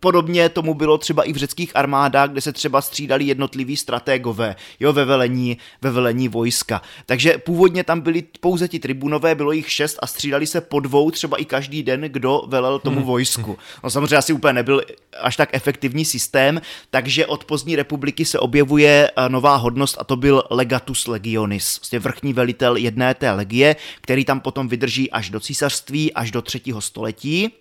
podobně tomu bylo třeba i v řeckých armádách, kde se třeba střídali jednotliví strategové, jo, ve velení, ve velení vojska. Takže původně tam byli pouze ti tribunové, bylo jich šest a střídali se po dvou, třeba i každý den, kdo velel tomu hmm. vojsku. No samozřejmě asi úplně nebyl až tak efektivní systém, takže od pozdní republiky se objevuje eh, nová hodnost a to byl legatus legionis, vlastně vrchní velitel jedné té legie, který tam potom vydrží až do císařství, až do třetího století.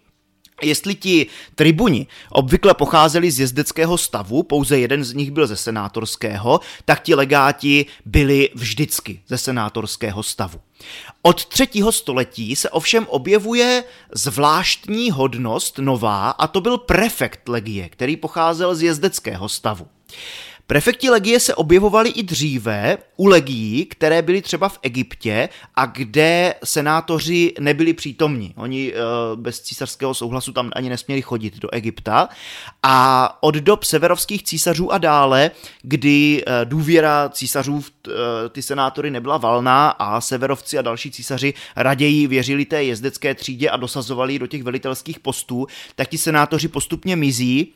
Jestli ti tribuni obvykle pocházeli z jezdeckého stavu, pouze jeden z nich byl ze senátorského, tak ti legáti byli vždycky ze senátorského stavu. Od třetího století se ovšem objevuje zvláštní hodnost nová a to byl prefekt legie, který pocházel z jezdeckého stavu. Prefekti legie se objevovali i dříve u legií, které byly třeba v Egyptě a kde senátoři nebyli přítomní. Oni uh, bez císařského souhlasu tam ani nesměli chodit do Egypta. A od dob severovských císařů a dále, kdy uh, důvěra císařů v uh, ty senátory nebyla valná a severovci a další císaři raději věřili té jezdecké třídě a dosazovali do těch velitelských postů, tak ti senátoři postupně mizí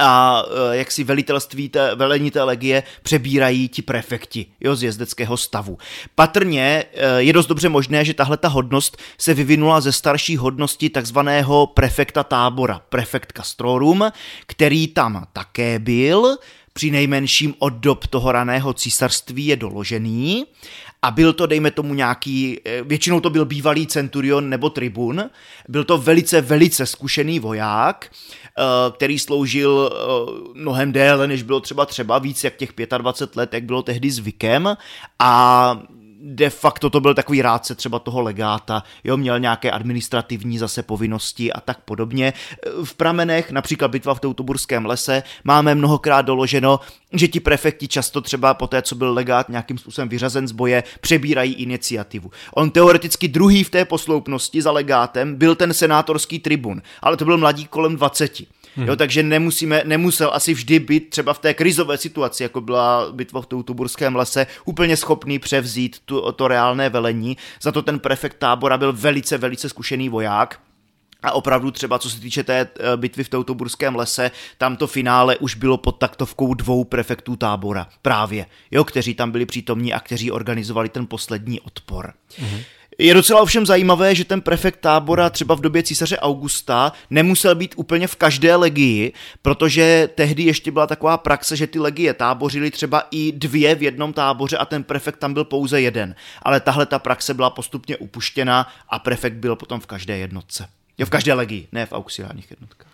a e, jak si velitelství té, velení té legie přebírají ti prefekti jo, z jezdeckého stavu. Patrně e, je dost dobře možné, že tahle ta hodnost se vyvinula ze starší hodnosti takzvaného prefekta tábora, prefekt castrorum, který tam také byl, při nejmenším od dob toho raného císařství je doložený. A byl to, dejme tomu, nějaký, e, většinou to byl bývalý centurion nebo tribun, byl to velice, velice zkušený voják, který sloužil eh, mnohem déle, než bylo třeba třeba víc jak těch 25 let, jak bylo tehdy zvykem. A de facto to byl takový rádce třeba toho legáta, jo, měl nějaké administrativní zase povinnosti a tak podobně. V pramenech, například bitva v Teutoburském lese, máme mnohokrát doloženo, že ti prefekti často třeba po té, co byl legát nějakým způsobem vyřazen z boje, přebírají iniciativu. On teoreticky druhý v té posloupnosti za legátem byl ten senátorský tribun, ale to byl mladý kolem 20. Hmm. Jo, takže nemusíme, nemusel asi vždy být třeba v té krizové situaci, jako byla bitva v Teutoburském lese, úplně schopný převzít tu, to reálné velení. Za to ten prefekt tábora byl velice, velice zkušený voják. A opravdu třeba co se týče té eh, bitvy v Teutoburském lese, tam to finále už bylo pod taktovkou dvou prefektů tábora. Právě, jo, kteří tam byli přítomní a kteří organizovali ten poslední odpor. Mm-hmm. Je docela ovšem zajímavé, že ten prefekt tábora třeba v době císaře Augusta nemusel být úplně v každé legii, protože tehdy ještě byla taková praxe, že ty legie tábořily třeba i dvě v jednom táboře a ten prefekt tam byl pouze jeden. Ale tahle ta praxe byla postupně upuštěna a prefekt byl potom v každé jednotce. Jo, v každé legii, ne v auxiliárních jednotkách.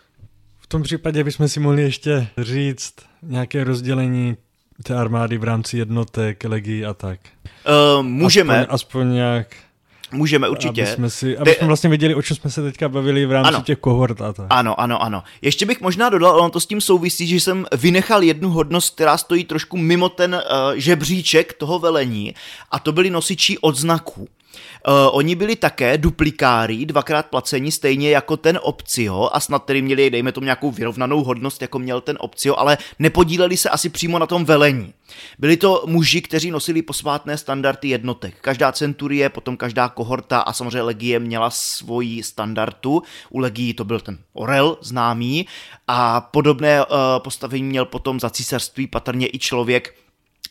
V tom případě bychom si mohli ještě říct nějaké rozdělení té armády v rámci jednotek, legií a tak. Uh, můžeme. Aspoň, aspoň nějak Můžeme určitě. Aby jsme, si, aby jsme vlastně viděli, o čem jsme se teďka bavili v rámci ano. těch kohort a tak. Ano, ano, ano. Ještě bych možná dodal, ono to s tím souvisí, že jsem vynechal jednu hodnost, která stojí trošku mimo ten uh, žebříček toho velení a to byly nosiči odznaků. Uh, oni byli také duplikári, dvakrát placení, stejně jako ten Opcio a snad tedy měli, dejme tomu, nějakou vyrovnanou hodnost, jako měl ten Opcio, ale nepodíleli se asi přímo na tom velení. Byli to muži, kteří nosili posvátné standardy jednotek. Každá centurie, potom každá kohorta a samozřejmě legie měla svoji standardu. U legií to byl ten Orel známý a podobné uh, postavení měl potom za císařství patrně i člověk,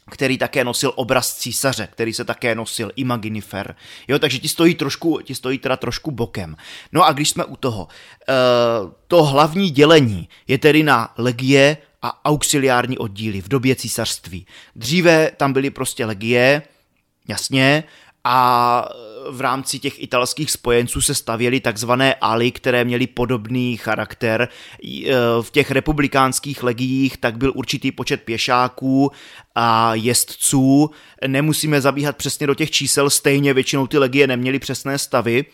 který také nosil obraz císaře, který se také nosil Imaginifer. Jo, takže ti stojí trošku, ti stojí teda trošku bokem. No a když jsme u toho, e, to hlavní dělení je tedy na legie a auxiliární oddíly v době císařství. Dříve tam byly prostě legie, jasně, a v rámci těch italských spojenců se stavěly takzvané aly, které měly podobný charakter. E, v těch republikánských legiích tak byl určitý počet pěšáků a jezdců. Nemusíme zabíhat přesně do těch čísel, stejně většinou ty legie neměly přesné stavy,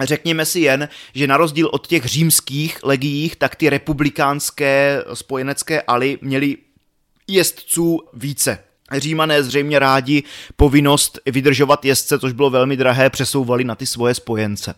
Řekněme si jen, že na rozdíl od těch římských legiích, tak ty republikánské spojenecké aly měly jezdců více. Římané zřejmě rádi povinnost vydržovat jezdce, což bylo velmi drahé, přesouvali na ty svoje spojence.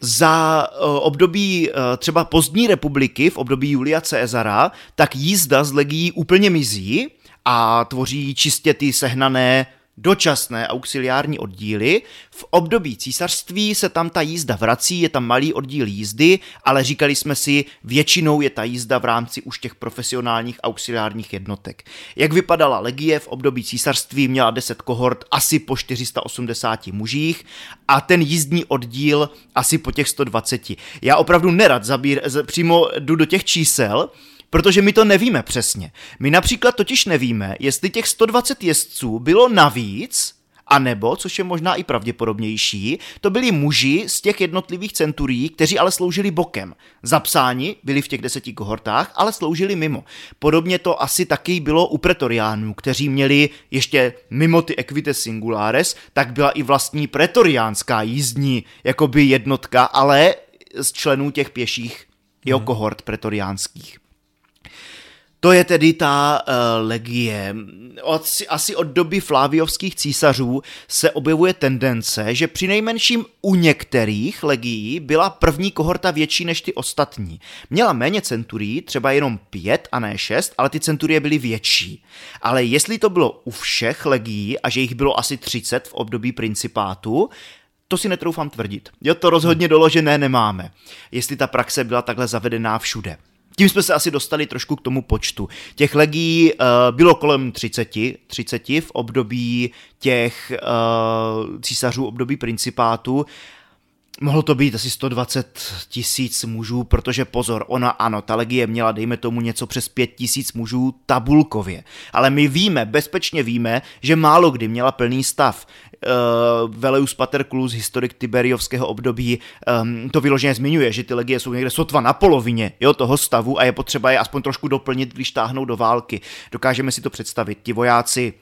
Za uh, období uh, třeba pozdní republiky, v období Julia Caesara, tak jízda z legií úplně mizí a tvoří čistě ty sehnané dočasné auxiliární oddíly. V období císařství se tam ta jízda vrací, je tam malý oddíl jízdy, ale říkali jsme si, většinou je ta jízda v rámci už těch profesionálních auxiliárních jednotek. Jak vypadala legie v období císařství, měla 10 kohort asi po 480 mužích a ten jízdní oddíl asi po těch 120. Já opravdu nerad zabír, přímo jdu do těch čísel, protože my to nevíme přesně. My například totiž nevíme, jestli těch 120 jezdců bylo navíc, a nebo, což je možná i pravděpodobnější, to byli muži z těch jednotlivých centurií, kteří ale sloužili bokem. Zapsáni byli v těch deseti kohortách, ale sloužili mimo. Podobně to asi taky bylo u pretoriánů, kteří měli ještě mimo ty equite singulares, tak byla i vlastní pretoriánská jízdní jakoby jednotka, ale z členů těch pěších jeho hmm. kohort pretoriánských. To je tedy ta uh, legie. Od, asi od doby fláviovských císařů se objevuje tendence, že při nejmenším u některých legií byla první kohorta větší než ty ostatní. Měla méně centurí, třeba jenom pět a ne šest, ale ty centurie byly větší. Ale jestli to bylo u všech legií a že jich bylo asi 30 v období principátu, to si netroufám tvrdit. Jo, to rozhodně doložené nemáme. Jestli ta praxe byla takhle zavedená všude. Tím jsme se asi dostali trošku k tomu počtu. Těch legií uh, bylo kolem 30, 30 v období těch uh, císařů, období principátu. Mohlo to být asi 120 tisíc mužů, protože pozor, ona ano, ta legie měla, dejme tomu, něco přes 5 tisíc mužů tabulkově. Ale my víme, bezpečně víme, že málo kdy měla plný stav. Uh, Veleus Paterculus, historik Tiberiovského období, um, to vyloženě zmiňuje, že ty legie jsou někde sotva na polovině jo, toho stavu a je potřeba je aspoň trošku doplnit, když táhnou do války. Dokážeme si to představit. Ti vojáci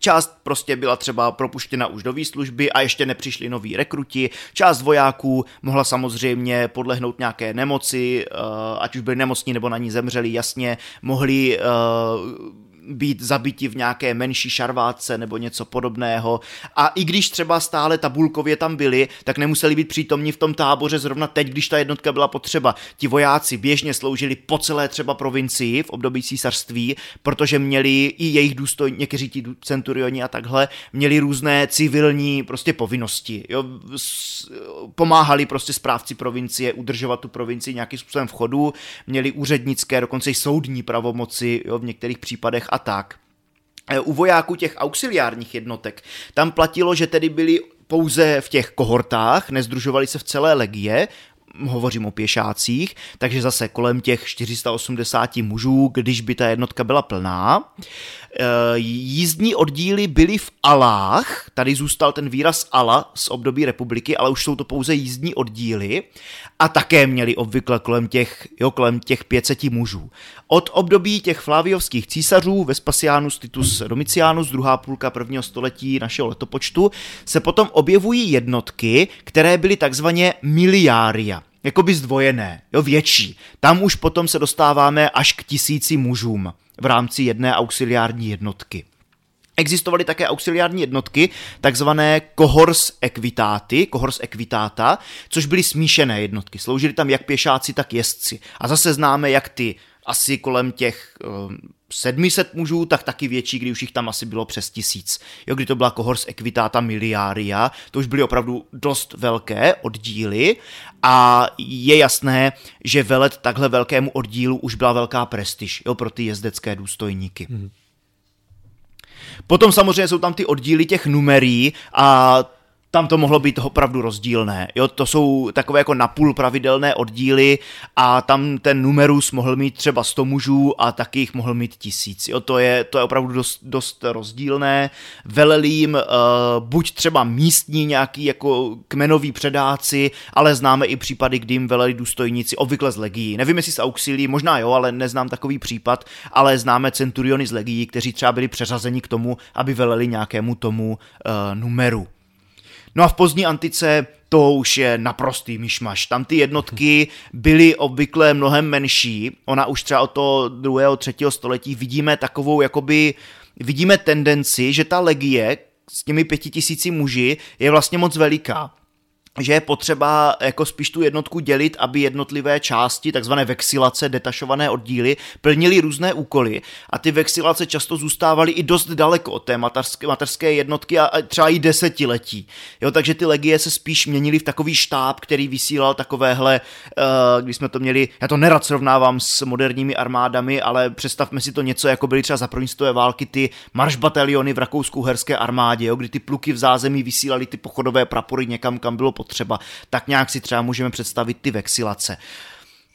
Část prostě byla třeba propuštěna už do výslužby a ještě nepřišli noví rekruti. Část vojáků mohla samozřejmě podlehnout nějaké nemoci, eh, ať už byli nemocní nebo na ní zemřeli, jasně, mohli eh, být zabiti v nějaké menší šarvátce nebo něco podobného. A i když třeba stále tabulkově tam byli, tak nemuseli být přítomní v tom táboře zrovna teď, když ta jednotka byla potřeba. Ti vojáci běžně sloužili po celé třeba provincii v období císařství, protože měli i jejich důstojní, někteří ti centurioni a takhle, měli různé civilní prostě povinnosti. Jo? Pomáhali prostě správci provincie udržovat tu provincii nějakým způsobem v chodu, měli úřednické, dokonce i soudní pravomoci jo? v některých případech a tak. E, u vojáků těch auxiliárních jednotek tam platilo, že tedy byli pouze v těch kohortách, nezdružovali se v celé legie, hovořím o pěšácích, takže zase kolem těch 480 mužů, když by ta jednotka byla plná. E, jízdní oddíly byly v alách, tady zůstal ten výraz ala z období republiky, ale už jsou to pouze jízdní oddíly a také měli obvykle kolem těch, jo, kolem těch 500 mužů. Od období těch flaviovských císařů Vespasianus Titus Domitianus, druhá půlka prvního století našeho letopočtu, se potom objevují jednotky, které byly takzvaně miliária jakoby zdvojené, jo, větší. Tam už potom se dostáváme až k tisíci mužům v rámci jedné auxiliární jednotky. Existovaly také auxiliární jednotky, takzvané cohors equitáty, cohors equitata, což byly smíšené jednotky. Sloužili tam jak pěšáci, tak jezdci. A zase známe, jak ty asi kolem těch uh, eh, 700 mužů, tak taky větší, kdy už jich tam asi bylo přes tisíc. Jo, kdy to byla cohors equitata miliaria, to už byly opravdu dost velké oddíly a je jasné, že velet takhle velkému oddílu už byla velká prestiž jo, pro ty jezdecké důstojníky. Hmm. Potom samozřejmě jsou tam ty oddíly těch numerí a tam to mohlo být opravdu rozdílné. Jo, to jsou takové jako napůl pravidelné oddíly a tam ten numerus mohl mít třeba 100 mužů a taky jich mohl mít tisíc. Jo, to je, to je opravdu dost, dost rozdílné. Velelím uh, buď třeba místní nějaký jako kmenoví předáci, ale známe i případy, kdy jim veleli důstojníci, obvykle z legií. Nevím, jestli z auxilí, možná jo, ale neznám takový případ, ale známe centuriony z legií, kteří třeba byli přeřazeni k tomu, aby veleli nějakému tomu uh, numeru. No a v pozdní antice to už je naprostý myšmaš. Tam ty jednotky byly obvykle mnohem menší. Ona už třeba od toho druhého, třetího století vidíme takovou, jakoby, vidíme tendenci, že ta legie s těmi pěti tisíci muži je vlastně moc veliká že je potřeba jako spíš tu jednotku dělit, aby jednotlivé části, takzvané vexilace, detašované oddíly, plnily různé úkoly a ty vexilace často zůstávaly i dost daleko od té materské, materské jednotky a třeba i desetiletí. Jo, takže ty legie se spíš měnily v takový štáb, který vysílal takovéhle, uh, když jsme to měli, já to nerad srovnávám s moderními armádami, ale představme si to něco, jako byly třeba za první války ty maršbataliony v rakouskou-herské armádě, jo, kdy ty pluky v zázemí vysílali ty pochodové prapory někam, kam bylo potřeba, tak nějak si třeba můžeme představit ty vexilace.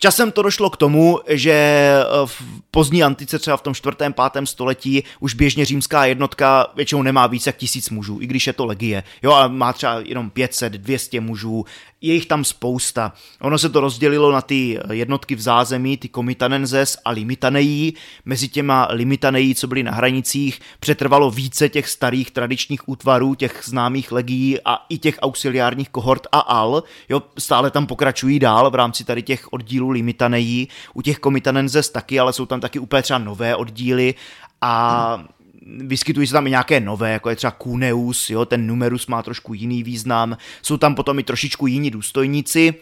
Časem to došlo k tomu, že eh, v pozdní antice, třeba v tom čtvrtém, pátém století, už běžně římská jednotka většinou nemá více jak tisíc mužů, i když je to legie. Jo, a má třeba jenom 500, 200 mužů, je jich tam spousta. Ono se to rozdělilo na ty jednotky v zázemí, ty komitanenzes a limitanejí. Mezi těma limitanejí, co byly na hranicích, přetrvalo více těch starých tradičních útvarů, těch známých legií a i těch auxiliárních kohort a al. Jo, stále tam pokračují dál v rámci tady těch oddílů limitanejí. U těch komitanenzes taky, ale jsou tam taky úplně třeba nové oddíly a vyskytují se tam i nějaké nové, jako je třeba Kuneus, jo, ten numerus má trošku jiný význam, jsou tam potom i trošičku jiní důstojníci,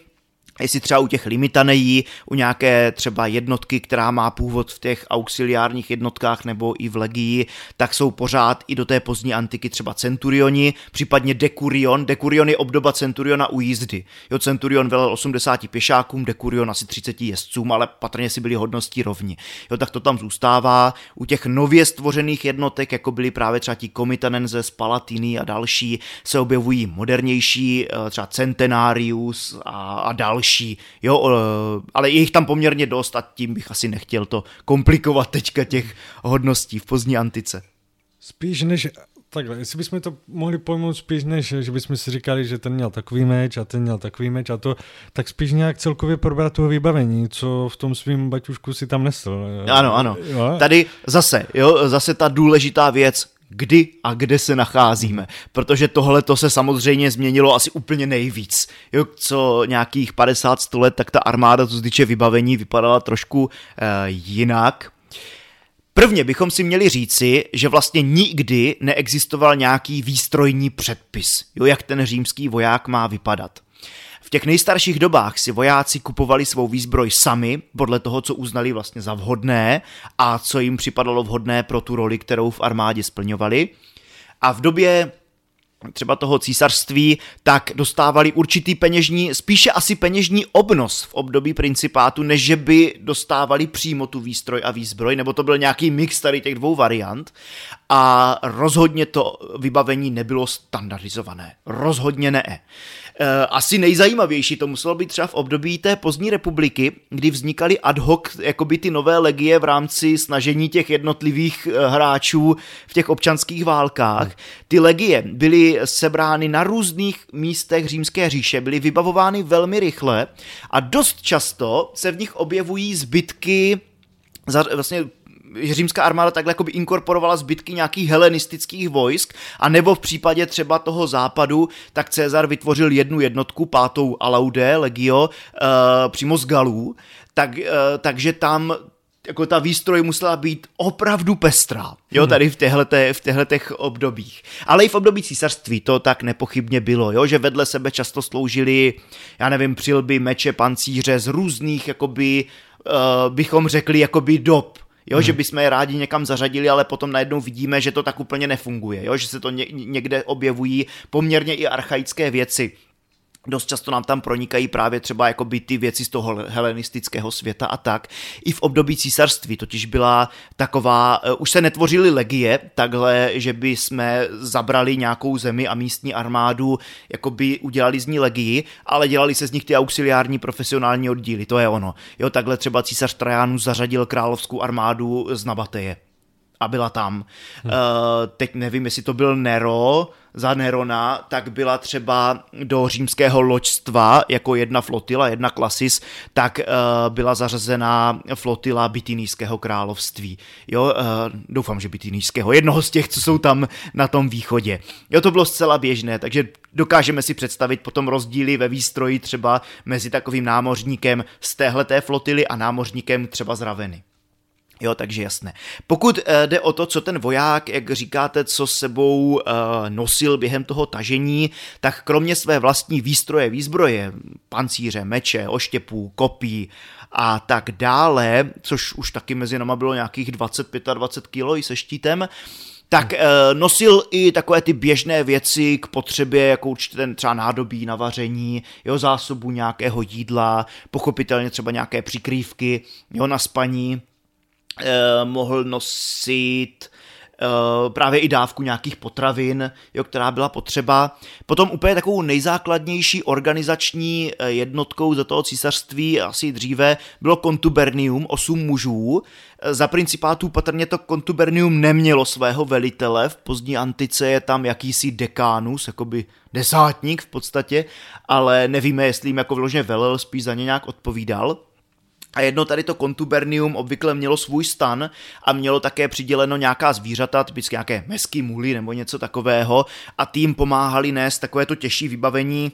jestli třeba u těch limitanejí, u nějaké třeba jednotky, která má původ v těch auxiliárních jednotkách nebo i v legii, tak jsou pořád i do té pozdní antiky třeba centurioni, případně dekurion. Dekurion je obdoba centuriona u jízdy. Jo, centurion velel 80 pěšákům, dekurion asi 30 jezdcům, ale patrně si byli hodností rovni. Jo, tak to tam zůstává. U těch nově stvořených jednotek, jako byly právě třeba ti komitanenze, Palatiny a další, se objevují modernější, eh, třeba Centenarius a, a další další, jo, ale je jich tam poměrně dost a tím bych asi nechtěl to komplikovat teďka těch hodností v pozdní antice. Spíš než Takhle, jestli bychom to mohli pojmout spíš než, že bychom si říkali, že ten měl takový meč a ten měl takový meč a to, tak spíš nějak celkově probrat toho vybavení, co v tom svým baťušku si tam nesl. Ano, ano. Jo? Tady zase, jo, zase ta důležitá věc, kdy a kde se nacházíme, protože tohle to se samozřejmě změnilo asi úplně nejvíc. Jo, co nějakých 50 let, tak ta armáda, co se vybavení, vypadala trošku eh, jinak. Prvně bychom si měli říci, že vlastně nikdy neexistoval nějaký výstrojní předpis, jo, jak ten římský voják má vypadat těch nejstarších dobách si vojáci kupovali svou výzbroj sami, podle toho, co uznali vlastně za vhodné a co jim připadalo vhodné pro tu roli, kterou v armádě splňovali. A v době třeba toho císařství, tak dostávali určitý peněžní, spíše asi peněžní obnos v období principátu, než že by dostávali přímo tu výstroj a výzbroj, nebo to byl nějaký mix tady těch dvou variant. A rozhodně to vybavení nebylo standardizované. Rozhodně ne. Eh, asi nejzajímavější to muselo být třeba v období té pozdní republiky, kdy vznikaly ad hoc jakoby ty nové legie v rámci snažení těch jednotlivých eh, hráčů v těch občanských válkách. Ty legie byly sebrány na různých místech římské říše, byly vybavovány velmi rychle a dost často se v nich objevují zbytky vlastně římská armáda takhle jako by inkorporovala zbytky nějakých helenistických vojsk, a nebo v případě třeba toho západu, tak Cezar vytvořil jednu jednotku, pátou Alaude, legio, uh, přímo z Galů, tak, uh, takže tam jako ta výstroj musela být opravdu pestrá, jo, tady v těchto, v těchto obdobích. Ale i v období císařství to tak nepochybně bylo, jo, že vedle sebe často sloužili, já nevím, přilby, meče, pancíře z různých, jakoby, uh, bychom řekli, jakoby dob, Jo, hmm. že bychom je rádi někam zařadili, ale potom najednou vidíme, že to tak úplně nefunguje, jo, že se to ně, někde objevují poměrně i archaické věci. Dost často nám tam pronikají právě třeba jako by ty věci z toho helenistického světa a tak. I v období císařství totiž byla taková, uh, už se netvořily legie takhle, že by jsme zabrali nějakou zemi a místní armádu, jako by udělali z ní legii, ale dělali se z nich ty auxiliární profesionální oddíly, to je ono. Jo, takhle třeba císař Trajanus zařadil královskou armádu z Nabateje a byla tam. Hmm. Uh, teď nevím, jestli to byl Nero, za Nerona, tak byla třeba do římského loďstva jako jedna flotila, jedna klasis, tak uh, byla zařazena flotila Bitynijského království. Jo, uh, doufám, že Bitynijského, jednoho z těch, co jsou tam na tom východě. Jo, to bylo zcela běžné, takže dokážeme si představit potom rozdíly ve výstroji třeba mezi takovým námořníkem z téhleté flotily a námořníkem třeba z Raveny. Jo, takže jasné. Pokud uh, jde o to, co ten voják, jak říkáte, co sebou uh, nosil během toho tažení, tak kromě své vlastní výstroje, výzbroje, pancíře, meče, oštěpů, kopí a tak dále, což už taky mezi náma bylo nějakých 20-25 kg i se štítem, tak uh, nosil i takové ty běžné věci k potřebě, jako určitě ten třeba nádobí na vaření, jeho zásobu nějakého jídla, pochopitelně třeba nějaké přikrývky, jo, na spaní, Eh, mohl nosit eh, právě i dávku nějakých potravin, jo, která byla potřeba. Potom úplně takovou nejzákladnější organizační eh, jednotkou za toho císařství asi dříve bylo kontubernium, osm mužů. Za principátů patrně to kontubernium nemělo svého velitele, v pozdní antice je tam jakýsi dekánus, jakoby desátník v podstatě, ale nevíme, jestli jim jako vložně velel, spíš za ně nějak odpovídal. A jedno tady to kontubernium obvykle mělo svůj stan a mělo také přiděleno nějaká zvířata, typicky nějaké mesky, muly nebo něco takového a tým pomáhali nést takové to těžší vybavení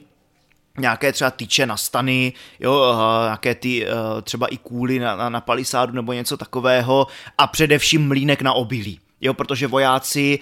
nějaké třeba tyče na stany, jo, nějaké ty třeba i kůly na, na, na palisádu nebo něco takového a především mlínek na obilí. Jo, protože vojáci,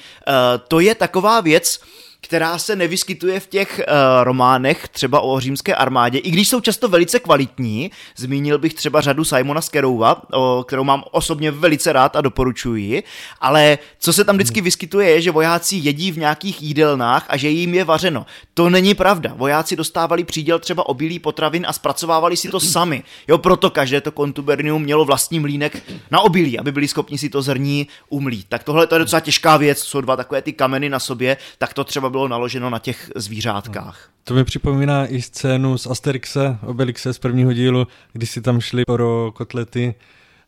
to je taková věc, která se nevyskytuje v těch uh, románech, třeba o římské armádě, i když jsou často velice kvalitní. Zmínil bych třeba řadu Simona Skerouva, kterou mám osobně velice rád a doporučuji, ale co se tam vždycky vyskytuje je, že vojáci jedí v nějakých jídelnách a že jim je vařeno. To není pravda. Vojáci dostávali příděl třeba obilí potravin a zpracovávali si to sami. Jo, proto každé to kontubernium mělo vlastní mlínek na obilí, aby byli schopni si to zrní umlít. Tak tohle to je docela těžká věc, jsou dva takové ty kameny na sobě, tak to třeba bylo naloženo na těch zvířátkách. To mi připomíná i scénu z Asterixe, Obelixe z prvního dílu, kdy si tam šli pro kotlety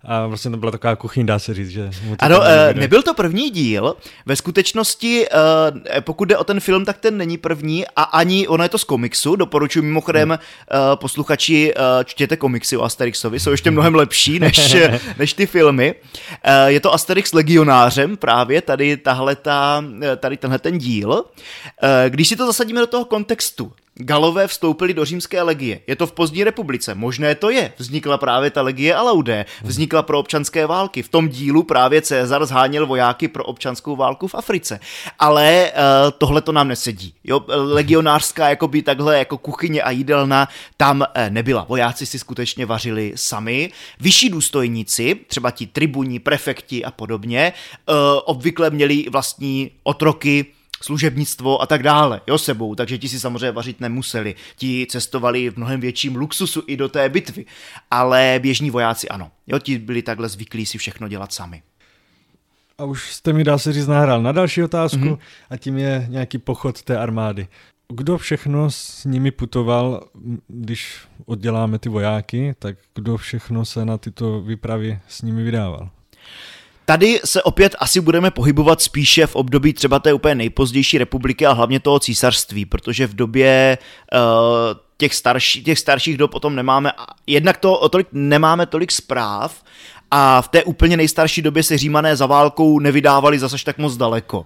a vlastně to byla taková kuchyň, dá se říct, že... Ano, e, nebyl to první díl. Ve skutečnosti, e, pokud jde o ten film, tak ten není první a ani, ono je to z komiksu, doporučuji mimochodem hmm. posluchači, čtěte komiksy o Asterixovi, jsou ještě mnohem lepší než, než ty filmy. Je to Asterix legionářem právě, tady tahle ta, tady tenhle ten díl. Když si to zasadíme do toho kontextu, Galové vstoupili do římské legie. Je to v pozdní republice. Možné to je. Vznikla právě ta legie Alaudé. Vznikla pro občanské války. V tom dílu právě Cezar zháněl vojáky pro občanskou válku v Africe. Ale uh, tohle to nám nesedí. Jo, legionářská jakoby takhle jako kuchyně a jídelna tam uh, nebyla. Vojáci si skutečně vařili sami. Vyšší důstojníci, třeba ti tribuní, prefekti a podobně, uh, obvykle měli vlastní otroky, služebnictvo a tak dále, jo, sebou, takže ti si samozřejmě vařit nemuseli. Ti cestovali v mnohem větším luxusu i do té bitvy, ale běžní vojáci ano, jo, ti byli takhle zvyklí si všechno dělat sami. A už jste mi, dá se říct, nahrál na další otázku mm-hmm. a tím je nějaký pochod té armády. Kdo všechno s nimi putoval, když odděláme ty vojáky, tak kdo všechno se na tyto výpravy s nimi vydával? Tady se opět asi budeme pohybovat spíše v období třeba té úplně nejpozdější republiky a hlavně toho císařství, protože v době uh, těch, starší, těch starších dob potom nemáme, jednak to o tolik nemáme tolik zpráv a v té úplně nejstarší době se římané za válkou nevydávali zase tak moc daleko.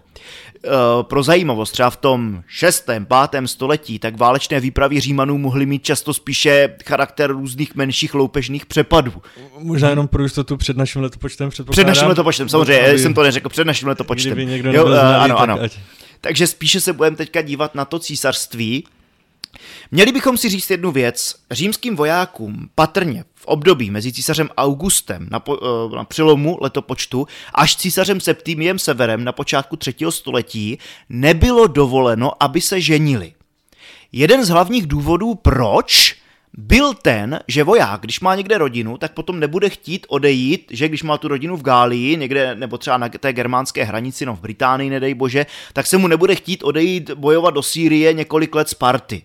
E, pro zajímavost, třeba v tom 6. 5. století, tak válečné výpravy Římanů mohly mít často spíše charakter různých menších loupežných přepadů. Možná jenom pro jistotu před naším letopočtem Před naším letopočtem, samozřejmě, aby, jsem to neřekl, před naším letopočtem. Někdo jo, uh, ano, ano. Ať... Takže spíše se budeme teďka dívat na to císařství, Měli bychom si říct jednu věc. Římským vojákům patrně v období mezi císařem Augustem na, po, eh, na přelomu letopočtu až císařem Septimiem Severem na počátku třetího století nebylo dovoleno, aby se ženili. jeden z hlavních důvodů, proč byl ten, že voják, když má někde rodinu, tak potom nebude chtít odejít, že když má tu rodinu v Gálii, někde, nebo třeba na té germánské hranici, no v Británii, nedej bože, tak se mu nebude chtít odejít bojovat do Sýrie několik let Sparty.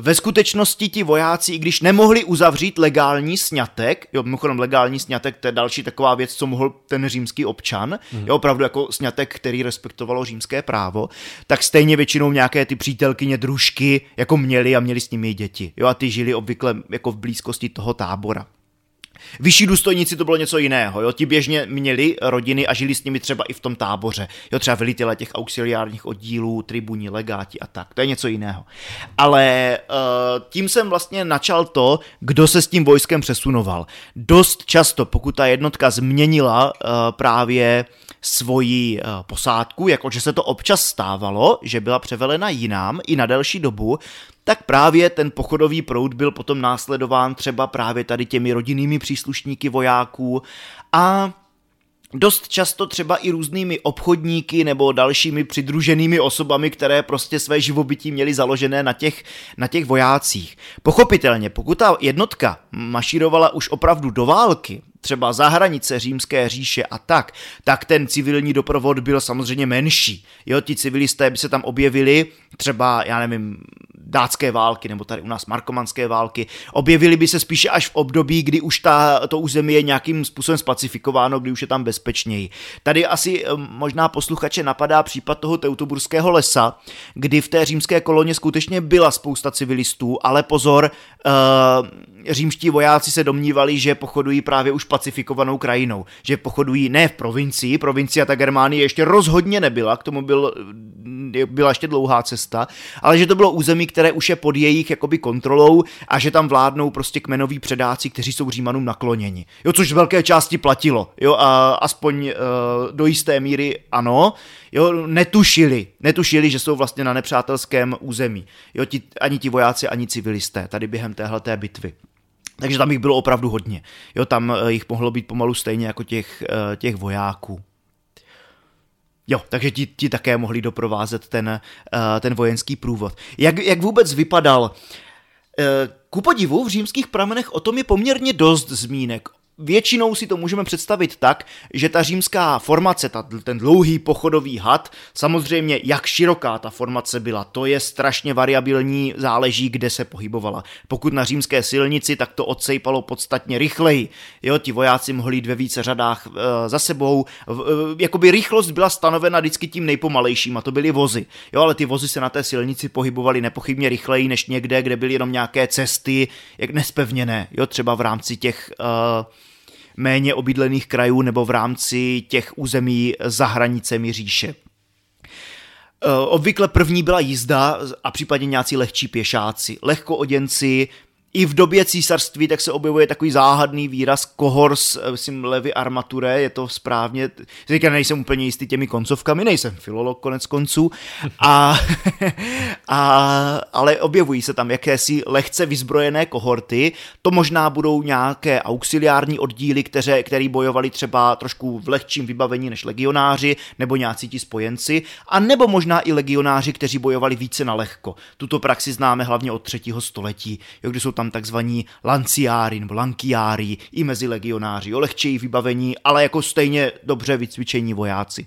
Ve skutečnosti ti vojáci, i když nemohli uzavřít legální sňatek, jo, mimochodem legální sňatek, to je další taková věc, co mohl ten římský občan, mm. je opravdu jako sňatek, který respektovalo římské právo, tak stejně většinou nějaké ty přítelkyně, družky jako měli a měli s nimi děti. Jo, a ty žili obvykle jako v blízkosti toho tábora. Vyšší důstojníci to bylo něco jiného, jo, ti běžně měli rodiny a žili s nimi třeba i v tom táboře, jo, třeba velitele těch auxiliárních oddílů, tribuní, legáti a tak, to je něco jiného. Ale uh, tím jsem vlastně načal to, kdo se s tím vojskem přesunoval. Dost často, pokud ta jednotka změnila uh, právě svoji uh, posádku, jakože se to občas stávalo, že byla převelena jinám i na delší dobu, tak právě ten pochodový proud byl potom následován třeba právě tady těmi rodinnými příslušníky vojáků a dost často třeba i různými obchodníky nebo dalšími přidruženými osobami, které prostě své živobytí měly založené na těch, na těch vojácích. Pochopitelně, pokud ta jednotka mašírovala už opravdu do války, třeba za hranice římské říše a tak, tak ten civilní doprovod byl samozřejmě menší. Jo, ti civilisté by se tam objevili, třeba, já nevím, dátské války, nebo tady u nás markomanské války, objevily by se spíše až v období, kdy už ta, to území je nějakým způsobem spacifikováno, kdy už je tam bezpečněji. Tady asi eh, možná posluchače napadá případ toho Teutoburského lesa, kdy v té římské koloně skutečně byla spousta civilistů, ale pozor, uh, římští vojáci se domnívali, že pochodují právě už pacifikovanou krajinou, že pochodují ne v provincii, provincia ta Germánie ještě rozhodně nebyla, k tomu byl, byla ještě dlouhá cesta, ale že to bylo území, které už je pod jejich jakoby kontrolou a že tam vládnou prostě kmenoví předáci, kteří jsou Římanům nakloněni. Jo, což z velké části platilo, jo, a aspoň uh, do jisté míry ano, jo, netušili, netušili, že jsou vlastně na nepřátelském území, jo, ti, ani ti vojáci, ani civilisté, tady během téhleté bitvy. Takže tam jich bylo opravdu hodně. Jo, tam eh, jich mohlo být pomalu stejně jako těch, eh, těch vojáků. Jo, takže ti, ti také mohli doprovázet ten, eh, ten vojenský průvod. Jak, jak vůbec vypadal? Ku podivu v římských pramenech o tom je poměrně dost zmínek. Většinou si to můžeme představit tak, že ta římská formace, ta, ten dlouhý pochodový had, samozřejmě jak široká ta formace byla, to je strašně variabilní, záleží, kde se pohybovala. Pokud na římské silnici, tak to odsejpalo podstatně rychleji. Jo, ti vojáci mohli jít ve více řadách e, za sebou. E, jakoby rychlost byla stanovena vždycky tím nejpomalejším a to byly vozy. Jo, ale ty vozy se na té silnici pohybovaly nepochybně rychleji než někde, kde byly jenom nějaké cesty, jak nespevněné. Jo, třeba v rámci těch e, méně obydlených krajů nebo v rámci těch území za hranicemi říše. Obvykle první byla jízda a případně nějací lehčí pěšáci. Lehkooděnci i v době císařství tak se objevuje takový záhadný výraz kohors, eh, myslím, levy armature, je to správně, říkám, nejsem úplně jistý těmi koncovkami, nejsem filolog konec konců, a, a, ale objevují se tam jakési lehce vyzbrojené kohorty, to možná budou nějaké auxiliární oddíly, které, který bojovali třeba trošku v lehčím vybavení než legionáři, nebo nějací ti spojenci, a nebo možná i legionáři, kteří bojovali více na lehko. Tuto praxi známe hlavně od třetího století, jo, kdy jsou tam takzvaní lanciári nebo lankiári i mezi legionáři, o lehčeji vybavení, ale jako stejně dobře vycvičení vojáci.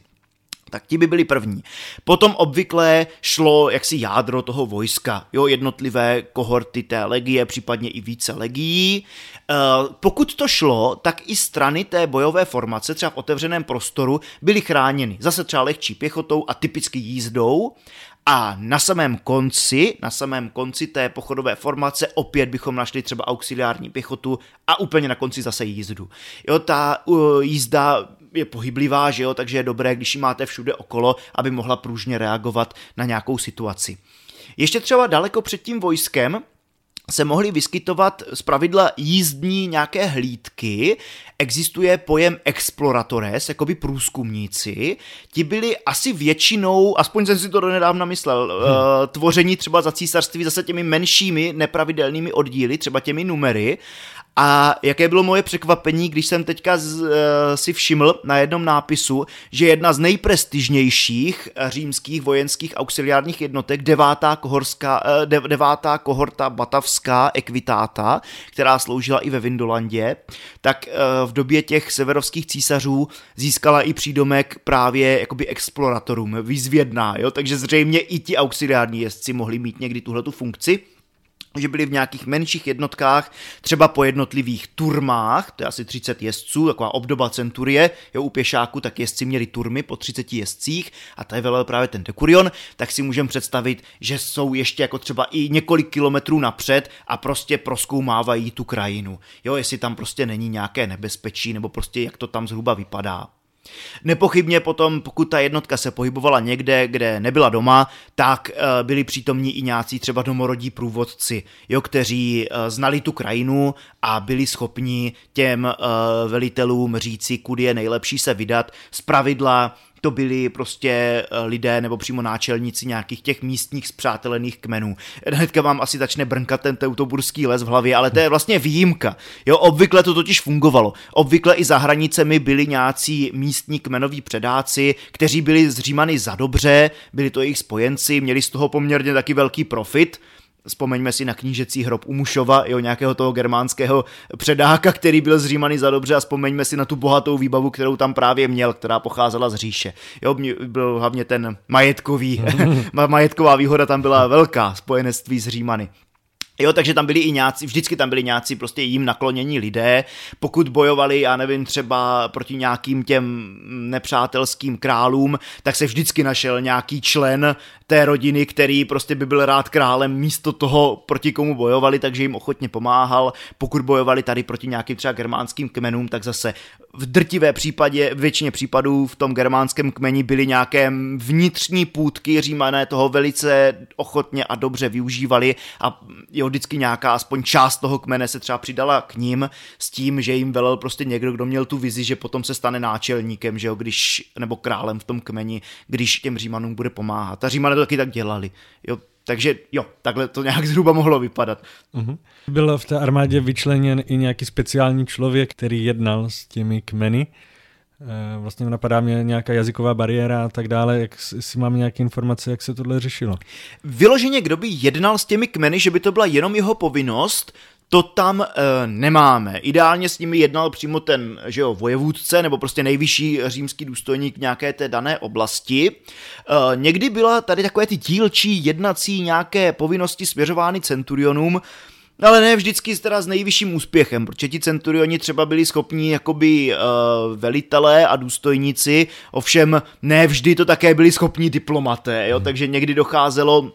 Tak ti by byli první. Potom obvykle šlo jaksi jádro toho vojska, jo, jednotlivé kohorty té legie, případně i více legií. E, pokud to šlo, tak i strany té bojové formace, třeba v otevřeném prostoru, byly chráněny. Zase třeba lehčí pěchotou a typicky jízdou. A na samém konci, na samém konci té pochodové formace opět bychom našli třeba auxiliární pěchotu a úplně na konci zase jízdu. Jo, ta uh, jízda je pohyblivá, že jo, takže je dobré, když ji máte všude okolo, aby mohla pružně reagovat na nějakou situaci. Ještě třeba daleko před tím vojskem se mohly vyskytovat z pravidla jízdní nějaké hlídky, existuje pojem exploratores, by průzkumníci, ti byli asi většinou, aspoň jsem si to donedávna myslel, hmm. uh, tvoření třeba za císařství zase těmi menšími nepravidelnými oddíly, třeba těmi numery, A jaké bylo moje překvapení, když jsem teďka z, uh, si všiml na jednom nápisu, že jedna z nejprestižnějších římských vojenských auxiliárních jednotek, devátá, kohorská, de, devátá kohorta batavská ekvitáta, která sloužila i ve Vindolandě, tak uh, v době těch severovských císařů získala i přídomek právě jakoby exploratorům, výzvědná, jo? takže zřejmě i ti auxiliární jezdci mohli mít někdy tuhle tu funkci že byli v nějakých menších jednotkách, třeba po jednotlivých turmách, to je asi 30 jezdců, taková obdoba centurie, jo, u pěšáku, tak jezdci měli turmy po 30 jezdcích a to je velel právě ten dekurion, tak si můžeme představit, že jsou ještě jako třeba i několik kilometrů napřed a prostě proskoumávají tu krajinu. Jo, jestli tam prostě není nějaké nebezpečí, nebo prostě jak to tam zhruba vypadá. Nepochybně potom, pokud ta jednotka se pohybovala někde, kde nebyla doma, tak uh, byli přítomní i nějací třeba domorodí průvodci, jo, kteří uh, znali tu krajinu a byli schopni těm uh, velitelům říci, kudy je nejlepší se vydat. Z pravidla to byli prostě eh, lidé nebo přímo náčelníci nějakých těch místních zpřátelených kmenů. Hnedka vám asi začne brnkat ten teutoburský les v hlavě, ale to je vlastně výjimka. Jo, obvykle to totiž fungovalo. Obvykle i za hranicemi byli nějací místní kmenoví předáci, kteří byli zřímany za dobře, byli to jejich spojenci, měli z toho poměrně taky velký profit, Vzpomeňme si na knížecí hrob u Mušova, jo, nějakého toho germánského předáka, který byl zřímaný za dobře a vzpomeňme si na tu bohatou výbavu, kterou tam právě měl, která pocházela z říše. Jo, byl hlavně ten majetkový, majetková výhoda tam byla velká, spojenectví s Římany. Jo, takže tam byli i nějací, vždycky tam byli nějací prostě jim naklonění lidé, pokud bojovali, já nevím, třeba proti nějakým těm nepřátelským králům, tak se vždycky našel nějaký člen té rodiny, který prostě by byl rád králem místo toho, proti komu bojovali, takže jim ochotně pomáhal. Pokud bojovali tady proti nějakým třeba germánským kmenům, tak zase v drtivé případě, v většině případů v tom germánském kmeni byly nějaké vnitřní půdky, římané toho velice ochotně a dobře využívali a jo, vždycky nějaká aspoň část toho kmene se třeba přidala k ním s tím, že jim velel prostě někdo, kdo měl tu vizi, že potom se stane náčelníkem, že jo, když, nebo králem v tom kmeni, když těm římanům bude pomáhat. A římané to taky tak dělali. Jo, takže jo, takhle to nějak zhruba mohlo vypadat. Uh-huh. Byl v té armádě vyčleněn i nějaký speciální člověk, který jednal s těmi kmeny. Eh, vlastně napadá mě nějaká jazyková bariéra a tak dále, jak si máme nějaké informace, jak se tohle řešilo. Vyloženě, kdo by jednal s těmi kmeny, že by to byla jenom jeho povinnost, to tam e, nemáme. Ideálně s nimi jednal přímo ten že jo, vojevůdce nebo prostě nejvyšší římský důstojník nějaké té dané oblasti. E, někdy byla tady takové ty dílčí jednací nějaké povinnosti směřovány centurionům, ale ne vždycky teda s nejvyšším úspěchem, protože ti centurioni třeba byli schopni jakoby uh, velitelé a důstojníci, ovšem ne vždy to také byli schopni diplomaté, jo, takže někdy docházelo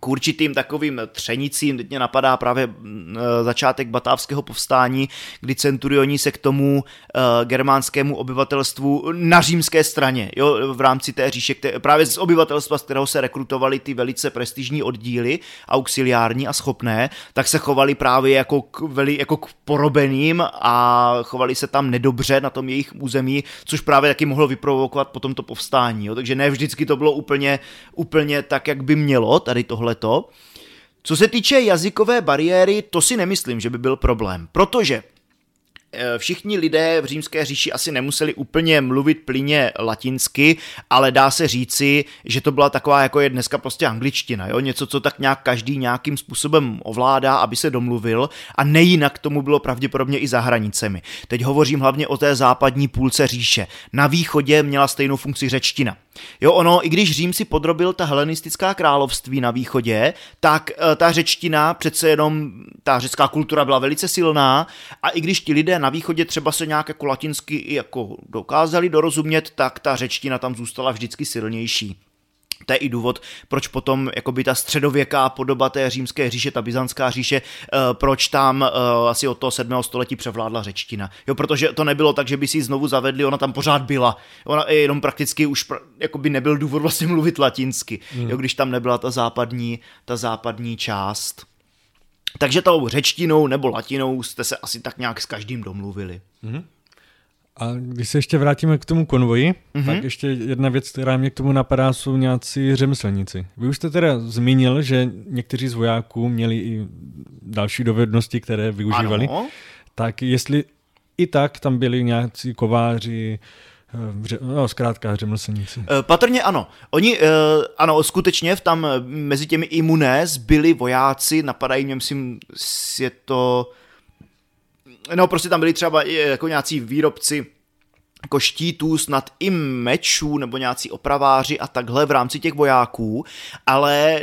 k určitým takovým třenicím, teď mě napadá právě e, začátek batávského povstání, kdy centurioni se k tomu uh, germánskému obyvatelstvu na římské straně, jo, v rámci té říše, které, právě z obyvatelstva, z kterého se rekrutovali ty velice prestižní oddíly, auxiliární a schopné, tak se chovali právě jako k, veli, jako k porobeným a chovali se tam nedobře na tom jejich území, což právě taky mohlo vyprovokovat potom to povstání, jo, takže ne vždycky to bylo úplně, úplně tak, jak by mělo tady to tohleto. Co se týče jazykové bariéry, to si nemyslím, že by byl problém, protože všichni lidé v římské říši asi nemuseli úplně mluvit plyně latinsky, ale dá se říci, že to byla taková, jako je dneska prostě angličtina, jo? něco, co tak nějak každý nějakým způsobem ovládá, aby se domluvil a nejinak tomu bylo pravděpodobně i za hranicemi. Teď hovořím hlavně o té západní půlce říše. Na východě měla stejnou funkci řečtina. Jo, ono, i když Řím si podrobil ta helenistická království na východě, tak eh, ta řečtina, přece jenom ta řecká kultura byla velice silná a i když ti lidé na východě třeba se nějak jako latinsky i jako dokázali dorozumět, tak ta řečtina tam zůstala vždycky silnější. To je i důvod, proč potom jakoby ta středověká podoba té římské říše, ta byzantská říše, uh, proč tam uh, asi od toho 7. století převládla řečtina. Jo, protože to nebylo tak, že by si ji znovu zavedli, ona tam pořád byla. Ona jenom prakticky už jakoby nebyl důvod vlastně mluvit latinsky, hmm. jo, když tam nebyla ta západní, ta západní část. Takže tou řečtinou nebo latinou jste se asi tak nějak s každým domluvili. Mm-hmm. A když se ještě vrátíme k tomu konvoji, mm-hmm. tak ještě jedna věc, která mě k tomu napadá, jsou nějací řemeslníci. Vy už jste teda zmínil, že někteří z vojáků měli i další dovednosti, které využívali. Ano. tak jestli i tak tam byli nějací kováři, No, zkrátka řemeslníci. Patrně ano. Oni, ano, skutečně v tam mezi těmi imunés byli vojáci, napadají mě, myslím, je to... No, prostě tam byli třeba jako nějací výrobci jako štítů, snad i mečů nebo nějací opraváři a takhle v rámci těch vojáků, ale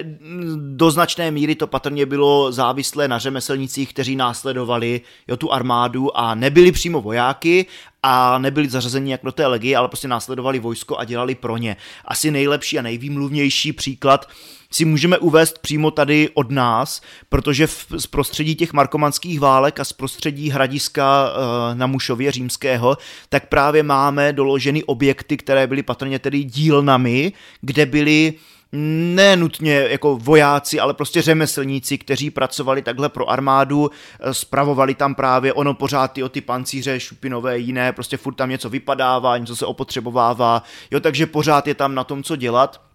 do značné míry to patrně bylo závislé na řemeslnicích, kteří následovali jo, tu armádu a nebyli přímo vojáky, a nebyli zařazeni jak do té legie, ale prostě následovali vojsko a dělali pro ně. Asi nejlepší a nejvýmluvnější příklad si můžeme uvést přímo tady od nás, protože v, z prostředí těch markomanských válek a z prostředí hradiska e, na Mušově římského, tak právě máme doloženy objekty, které byly patrně tedy dílnami, kde byly ne nutně jako vojáci, ale prostě řemeslníci, kteří pracovali takhle pro armádu, eh, spravovali tam právě ono pořád ty o ty pancíře, šupinové, jiné, prostě furt tam něco vypadává, něco se opotřebovává, jo, takže pořád je tam na tom, co dělat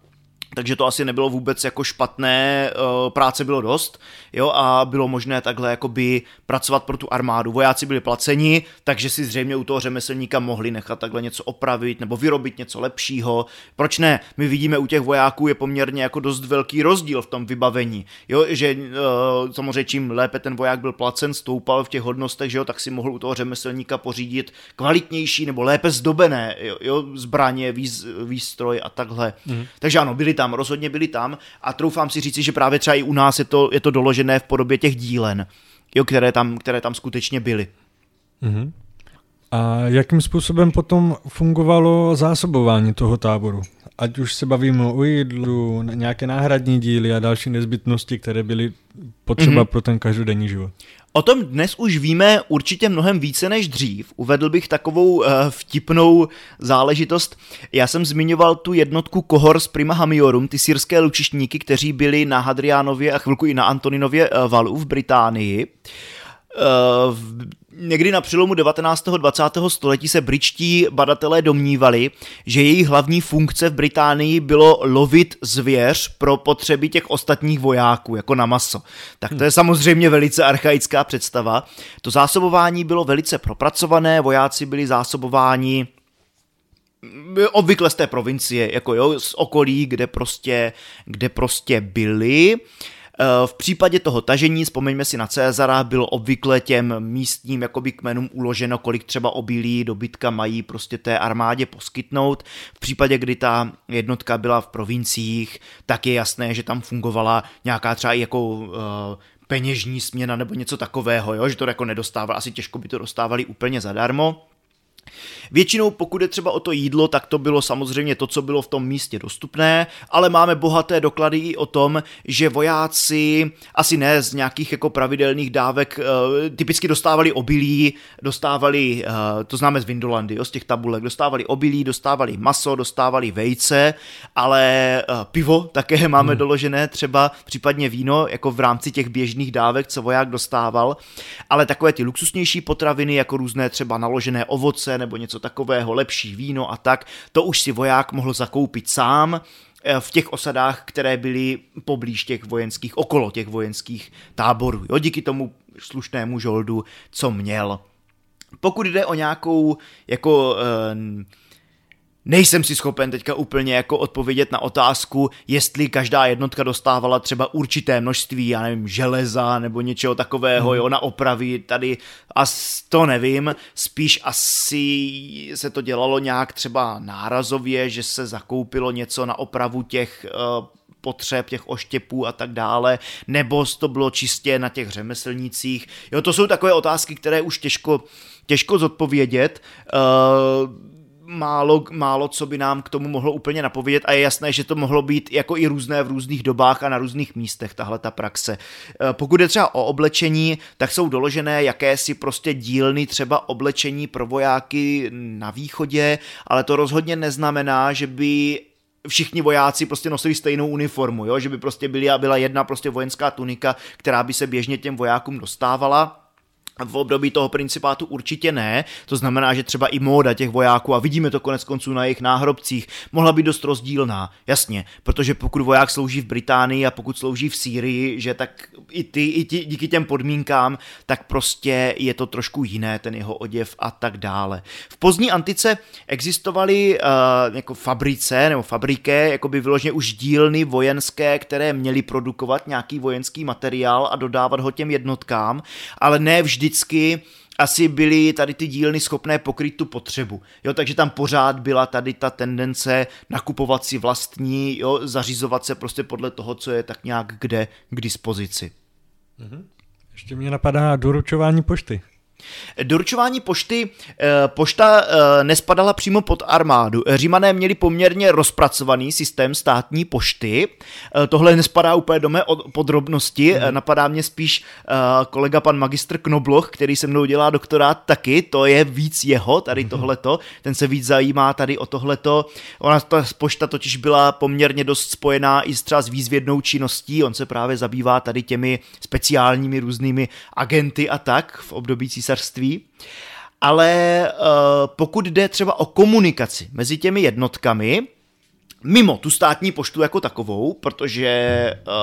takže to asi nebylo vůbec jako špatné, eh, práce bylo dost, jo, a bylo možné takhle jakoby pracovat pro tu armádu. Vojáci byli placeni, takže si zřejmě u toho řemeslníka mohli nechat takhle něco opravit nebo vyrobit něco lepšího. Proč ne? My vidíme u těch vojáků je poměrně jako dost velký rozdíl v tom vybavení, jo, že uh, samozřejmě čím lépe ten voják byl placen, stoupal v těch hodnostech, že jo, tak si mohl u toho řemeslníka pořídit kvalitnější nebo lépe zdobené, jo, jo zbraně, výz, výstroj a takhle. Mm. Takže ano, byli tam tam, rozhodně byli tam a troufám si říci, že právě třeba i u nás je to, je to doložené v podobě těch dílen, jo, které, tam, které tam skutečně byly. Mm-hmm. A jakým způsobem potom fungovalo zásobování toho táboru? Ať už se bavíme o jídlu, nějaké náhradní díly a další nezbytnosti, které byly potřeba mm-hmm. pro ten každodenní život. O tom dnes už víme určitě mnohem více než dřív. Uvedl bych takovou uh, vtipnou záležitost. Já jsem zmiňoval tu jednotku z Prima Hamiorum, ty syrské lučišníky, kteří byli na Hadriánově a chvilku i na Antoninově uh, valu v Británii. Uh, Někdy na přelomu 19. 20. století se britští badatelé domnívali, že její hlavní funkce v Británii bylo lovit zvěř pro potřeby těch ostatních vojáků, jako na maso. Tak to je samozřejmě velice archaická představa. To zásobování bylo velice propracované, vojáci byli zásobováni obvykle z té provincie, jako jo, z okolí, kde prostě, kde prostě byli. Uh, Eh, v případě toho tažení, vzpomeňme si na Cezara, bylo obvykle těm místním jakoby kmenům uloženo, kolik třeba obilí dobytka mají prostě té armádě poskytnout. V případě, kdy ta jednotka byla v provinciích, tak je jasné, že tam fungovala nějaká třeba jako uh, peněžní směna nebo něco takového, jo? že to jako nedostávali, asi těžko by to dostávali úplně zadarmo. Většinou, pokud je třeba o to jídlo, tak to bylo samozřejmě to, co bylo v tom místě dostupné, ale máme bohaté doklady i o tom, že vojáci, asi ne z nějakých jako pravidelných dávek, eh, typicky dostávali obilí, dostávali, eh, to známe z Vindolandy, jo, z těch tabulek, dostávali obilí, dostávali maso, dostávali vejce, ale eh, pivo také máme hmm. doložené, třeba případně víno, jako v rámci těch běžných dávek, co voják dostával, ale takové ty luxusnější potraviny, jako různé třeba naložené ovoce nebo něco takového, lepší víno a tak, to už si voják mohl zakoupit sám eh, v těch osadách, které byly poblíž těch vojenských, okolo těch vojenských táborů, jo, díky tomu slušnému žoldu, co měl. Pokud jde o nějakou jako eh, Nejsem si schopen teďka úplně jako odpovědět na otázku, jestli každá jednotka dostávala třeba určité množství, já nevím, železa nebo něčeho takového, hmm. jo, na opravy tady, a to nevím, spíš asi se to dělalo nějak třeba nárazově, že se zakoupilo něco na opravu těch uh, potřeb, těch oštěpů a tak dále, nebo to bylo čistě na těch řemeslnících. Jo, to jsou takové otázky, které už těžko, těžko zodpovědět. Uh, málo, málo co by nám k tomu mohlo úplně napovědět a je jasné, že to mohlo být jako i různé v různých dobách a na různých místech tahle ta praxe. E, pokud je třeba o oblečení, tak jsou doložené jakési prostě dílny třeba oblečení pro vojáky na východě, ale to rozhodně neznamená, že by všichni vojáci prostě nosili stejnou uniformu, jo? že by prostě byla, byla jedna prostě vojenská tunika, která by se běžně těm vojákům dostávala v období toho principátu určitě ne, to znamená, že třeba i móda těch vojáků, a vidíme to konec konců na jejich náhrobcích, mohla být dost rozdílná, jasně, protože pokud voják slouží v Británii a pokud slouží v Sýrii, že tak i ty, i ti, díky těm podmínkám, tak prostě je to trošku jiné, ten jeho oděv a tak dále. V pozdní antice existovaly uh, jako fabrice nebo fabriké, jako by vyloženě už dílny vojenské, které měly produkovat nějaký vojenský materiál a dodávat ho těm jednotkám, ale ne vždy vždycky asi byly tady ty dílny schopné pokryt tu potřebu. Jo, takže tam pořád byla tady ta tendence nakupovat si vlastní, jo, zařizovat se prostě podle toho, co je tak nějak kde k dispozici. Mhm. Ještě mě napadá doručování pošty. Doručování pošty, eh, pošta eh, nespadala přímo pod armádu. Římané měli poměrně rozpracovaný systém státní pošty. Eh, tohle nespadá úplně do mé podrobnosti, hmm. napadá mě spíš kolega pan magistr Knobloch, který se mnou dělá doktorát taky, to je víc jeho, tady hmm. tohleto, ten se víc zajímá tady o tohleto. Ona, ta pošta totiž byla poměrně dost spojená i třeba s výzvědnou činností, on se právě zabývá tady těmi speciálními různými agenty a tak v období císařství císařství, ale uh, pokud jde třeba o komunikaci mezi těmi jednotkami, mimo tu státní poštu jako takovou, protože uh,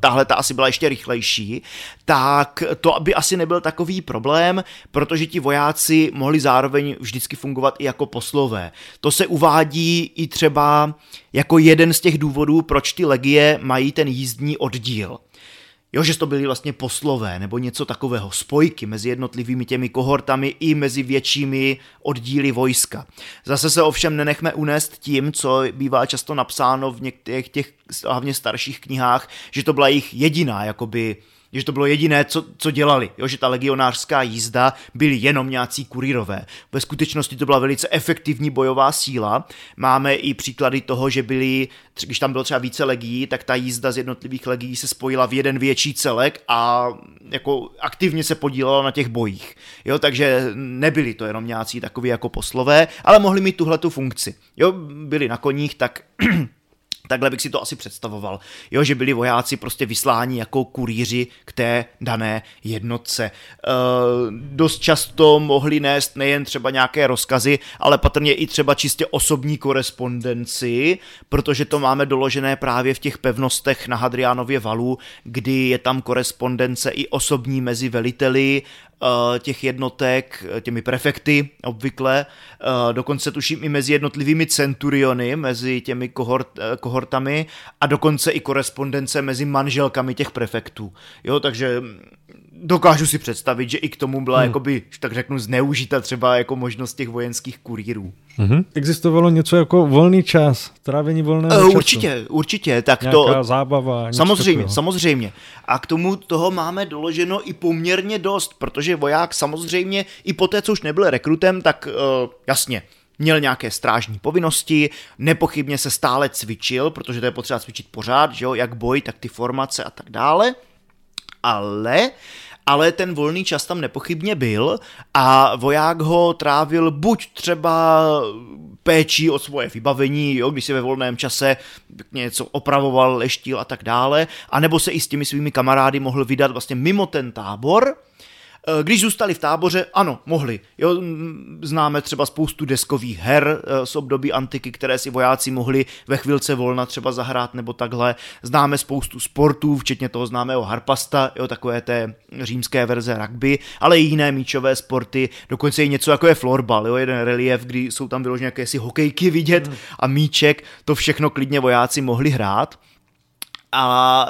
tahle ta asi byla ještě rychlejší, tak to by asi nebyl takový problém, protože ti vojáci mohli zároveň vždycky fungovat i jako poslové. To se uvádí i třeba jako jeden z těch důvodů, proč ty legie mají ten jízdní oddíl. Jo, že to byly vlastně poslové nebo něco takového, spojky mezi jednotlivými těmi kohortami i mezi většími oddíly vojska. Zase se ovšem nenechme unést tím, co bývá často napsáno v některých těch hlavně starších knihách, že to byla jejich jediná jakoby že to bylo jediné, co, co dělali, jo, že ta legionářská jízda byli jenom nějací kurírové. Ve skutečnosti to byla velice efektivní bojová síla. Máme i příklady toho, že byli, když tam bylo třeba více legií, tak ta jízda z jednotlivých legií se spojila v jeden větší celek a jako aktivně se podílela na těch bojích. Jo, takže nebyli to jenom nějací takový jako poslové, ale mohli mít tuhle tu funkci. Jo, byli na koních, tak Takhle bych si to asi představoval. Jo, že byli vojáci prostě vysláni jako kurýři k té dané jednotce. E, dost často mohli nést nejen třeba nějaké rozkazy, ale patrně i třeba čistě osobní korespondenci, protože to máme doložené právě v těch pevnostech na Hadriánově valu, kdy je tam korespondence i osobní mezi veliteli těch jednotek, eh, těmi prefekty obvykle, eh, dokonce tuším i mezi jednotlivými centuriony, mezi těmi kohort, kohortami a dokonce i korespondence mezi manželkami těch prefektů. Jo, takže dokážu si představit, že i k tomu byla, hmm. jakoby, tak řeknu, zneužita třeba jako možnost těch vojenských kurírů. Mm-hmm. Existovalo něco jako volný čas, trávení volného uh, času. Určitě, určitě. Tak Nějaká to, zábava. Samozřejmě, takového. samozřejmě. A k tomu toho máme doloženo i poměrně dost, protože voják samozřejmě i po té, co už nebyl rekrutem, tak uh, jasně, měl nějaké strážní povinnosti, nepochybně se stále cvičil, protože to je potřeba cvičit pořád, že jo, jak boj, tak ty formace a tak dále. Ale uh, ale ten volný čas tam nepochybně byl a voják ho trávil buď třeba péčí o svoje vybavení, jo, když si ve volném čase něco opravoval, leštil a tak dále, anebo se i s těmi svými kamarády mohl vydat vlastně mimo ten tábor, když zůstali v táboře, ano, mohli. Jo, známe třeba spoustu deskových her eh, z období antiky, které si vojáci mohli ve chvilce volna třeba zahrát nebo takhle. Známe spoustu sportů, včetně toho známého harpasta, jo, takové té římské verze rugby, ale i jiné míčové sporty, dokonce i něco jako je florbal, jo, jeden relief, kdy jsou tam vyložené jakési hokejky vidět hmm. a míček, to všechno klidně vojáci mohli hrát. A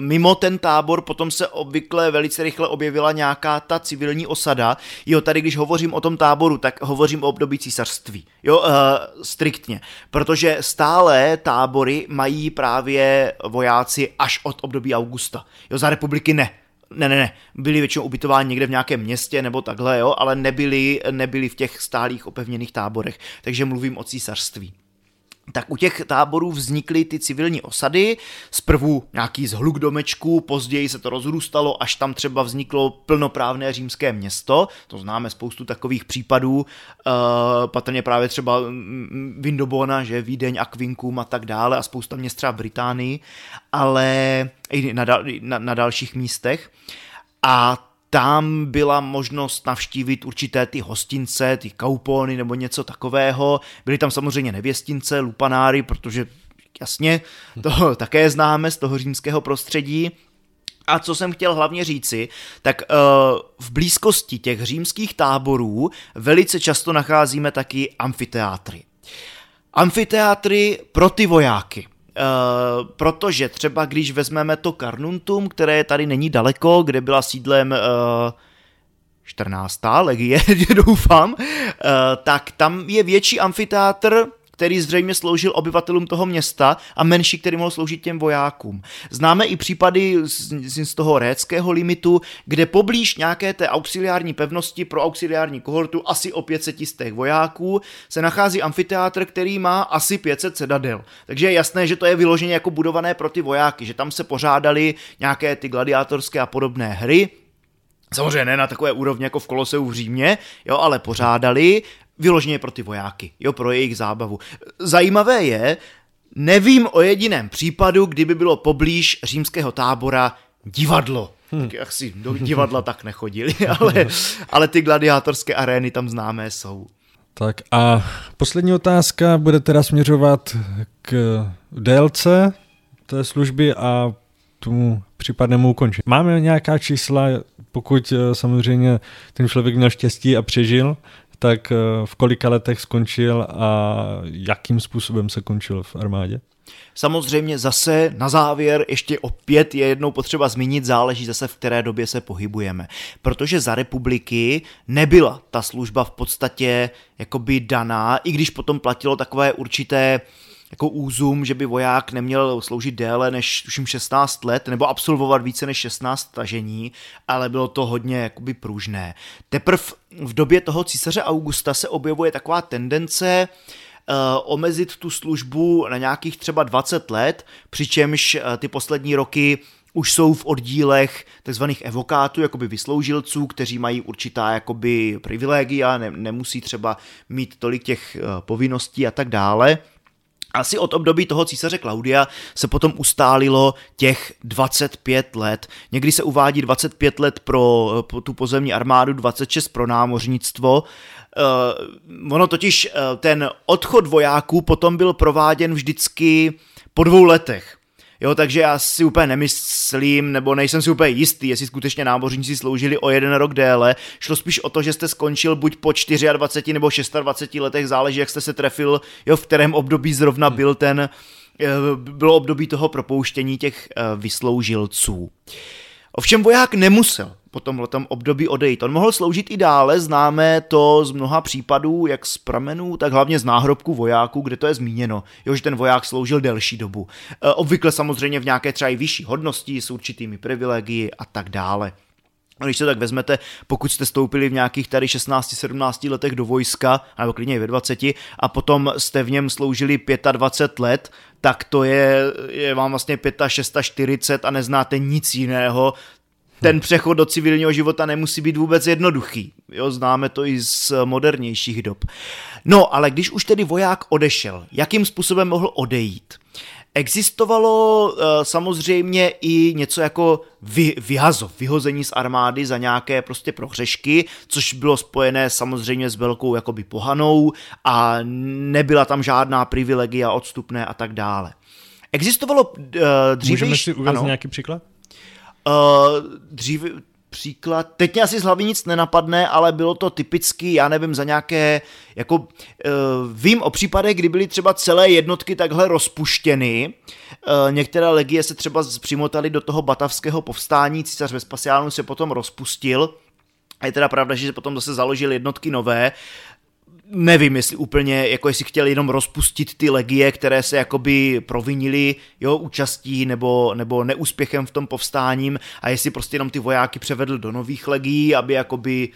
mimo ten tábor potom se obvykle velice rychle objevila nějaká ta civilní osada. Jo, tady když hovořím o tom táboru, tak hovořím o období císařství. Jo, uh, striktně. Protože stále tábory mají právě vojáci až od období Augusta. Jo, za republiky ne ne, ne, ne, byli většinou ubytováni někde v nějakém městě nebo takhle, jo, ale nebyli, nebyli v těch stálých opevněných táborech, takže mluvím o císařství tak u těch táborů vznikly ty civilní osady, zprvu nějaký zhluk domečků, později se to rozrůstalo, až tam třeba vzniklo plnoprávné římské město, to známe spoustu takových případů, uh, patrně právě třeba Vindobona, že Vídeň, Aquincum a tak dále a spousta měst třeba v Británii, ale i na, na, na dalších místech. A tam byla možnost navštívit určité ty hostince, ty kaupony nebo něco takového. Byly tam samozřejmě nevěstince, lupanáry, protože jasně, to také známe z toho římského prostředí. A co jsem chtěl hlavně říci, tak uh, v blízkosti těch římských táborů velice často nacházíme taky amfiteátry. Amfiteátry pro ty vojáky. Uh, protože třeba když vezmeme to Carnuntum, které tady není daleko, kde byla sídlem uh, 14. legie, doufám, uh, tak tam je větší amfiteátr, který zřejmě sloužil obyvatelům toho města a menší, který mohl sloužit těm vojákům. Známe i případy z, z toho réckého limitu, kde poblíž nějaké té auxiliární pevnosti pro auxiliární kohortu asi o 500 těch vojáků se nachází amfiteátr, který má asi 500 sedadel. Takže je jasné, že to je vyloženě jako budované pro ty vojáky, že tam se pořádali nějaké ty gladiátorské a podobné hry, Samozřejmě ne na takové úrovni jako v Koloseu v Římě, jo, ale pořádali vyloženě pro ty vojáky, jo, pro jejich zábavu. Zajímavé je, nevím o jediném případu, kdyby bylo poblíž římského tábora divadlo. Hmm. Tak asi do divadla tak nechodili, ale, ale ty gladiátorské arény tam známé jsou. Tak a poslední otázka bude teda směřovat k délce té služby a tomu případnému ukončení. Máme nějaká čísla, pokud eh, samozřejmě ten člověk měl štěstí a přežil, tak eh, v kolika letech skončil a jakým způsobem se končil v armádě? Samozřejmě zase na závěr ještě opět je jednou potřeba zmínit, záleží zase v které době se pohybujeme. Protože za republiky nebyla ta služba v podstatě jakoby daná, i když potom platilo takové určité jako úzum, že by voják neměl sloužit déle než tuším 16 let, nebo absolvovat více než 16 tažení, ale bylo to hodně jakoby pružné. Teprve v době toho císaře Augusta se objevuje taková tendence uh, omezit tu službu na nějakých třeba 20 let, přičemž uh, ty poslední roky už jsou v oddílech tzv. evokátů, jakoby vysloužilců, kteří mají určitá jakoby privilegia, ne, nemusí třeba mít tolik těch uh, povinností a tak dále. Asi od období toho císaře Klaudia se potom ustálilo těch 25 let. Někdy se uvádí 25 let pro, pro tu pozemní armádu, 26 pro námořnictvo. Uh, ono totiž, uh, ten odchod vojáků potom byl prováděn vždycky po dvou letech. Jo, takže já si úplně nemyslím, nebo nejsem si úplně jistý, jestli skutečně námořníci sloužili o jeden rok déle. Šlo spíš o to, že jste skončil buď po 24 nebo 26 letech, záleží, jak jste se trefil, jo, v kterém období zrovna byl ten, eh, bylo období toho propouštění těch eh, vysloužilců. Ovšem voják nemusel po tomhletom období odejít. On mohl sloužit i dále, známe to z mnoha případů, jak z pramenů, tak hlavně z náhrobků vojáků, kde to je zmíněno, jo, že ten voják sloužil delší dobu. E, obvykle samozřejmě v nějaké třeba i vyšší hodnosti s určitými privilegii a tak dále. Když se tak vezmete, pokud jste stoupili v nějakých tady 16-17 letech do vojska, nebo klidně i ve 20, a potom jste v něm sloužili 25 let, tak to je, je vám vlastně 45, 40 a neznáte nic jiného, ten přechod do civilního života nemusí být vůbec jednoduchý. Jo, známe to i z modernějších dob. No, ale když už tedy voják odešel, jakým způsobem mohl odejít? Existovalo uh, samozřejmě i něco jako vy, vyhazov, vyhození z armády za nějaké prostě prohřešky, což bylo spojené samozřejmě s velkou jakoby pohanou a nebyla tam žádná privilegia odstupné a tak dále. Existovalo uh, dříve... Můžeme si uvést nějaký příklad? Uh, dříve, příklad, teď mě asi z hlavy nic nenapadne, ale bylo to typicky, já nevím, za nějaké, jako uh, vím o případech, kdy byly třeba celé jednotky takhle rozpuštěny, uh, některé legie se třeba přimotaly do toho batavského povstání, císař Vespasiánus se potom rozpustil, a je teda pravda, že potom zase založil jednotky nové, nevím, jestli úplně, jako jestli chtěli jenom rozpustit ty legie, které se jakoby provinili jo, účastí nebo, nebo neúspěchem v tom povstáním a jestli prostě jenom ty vojáky převedl do nových legií, aby jakoby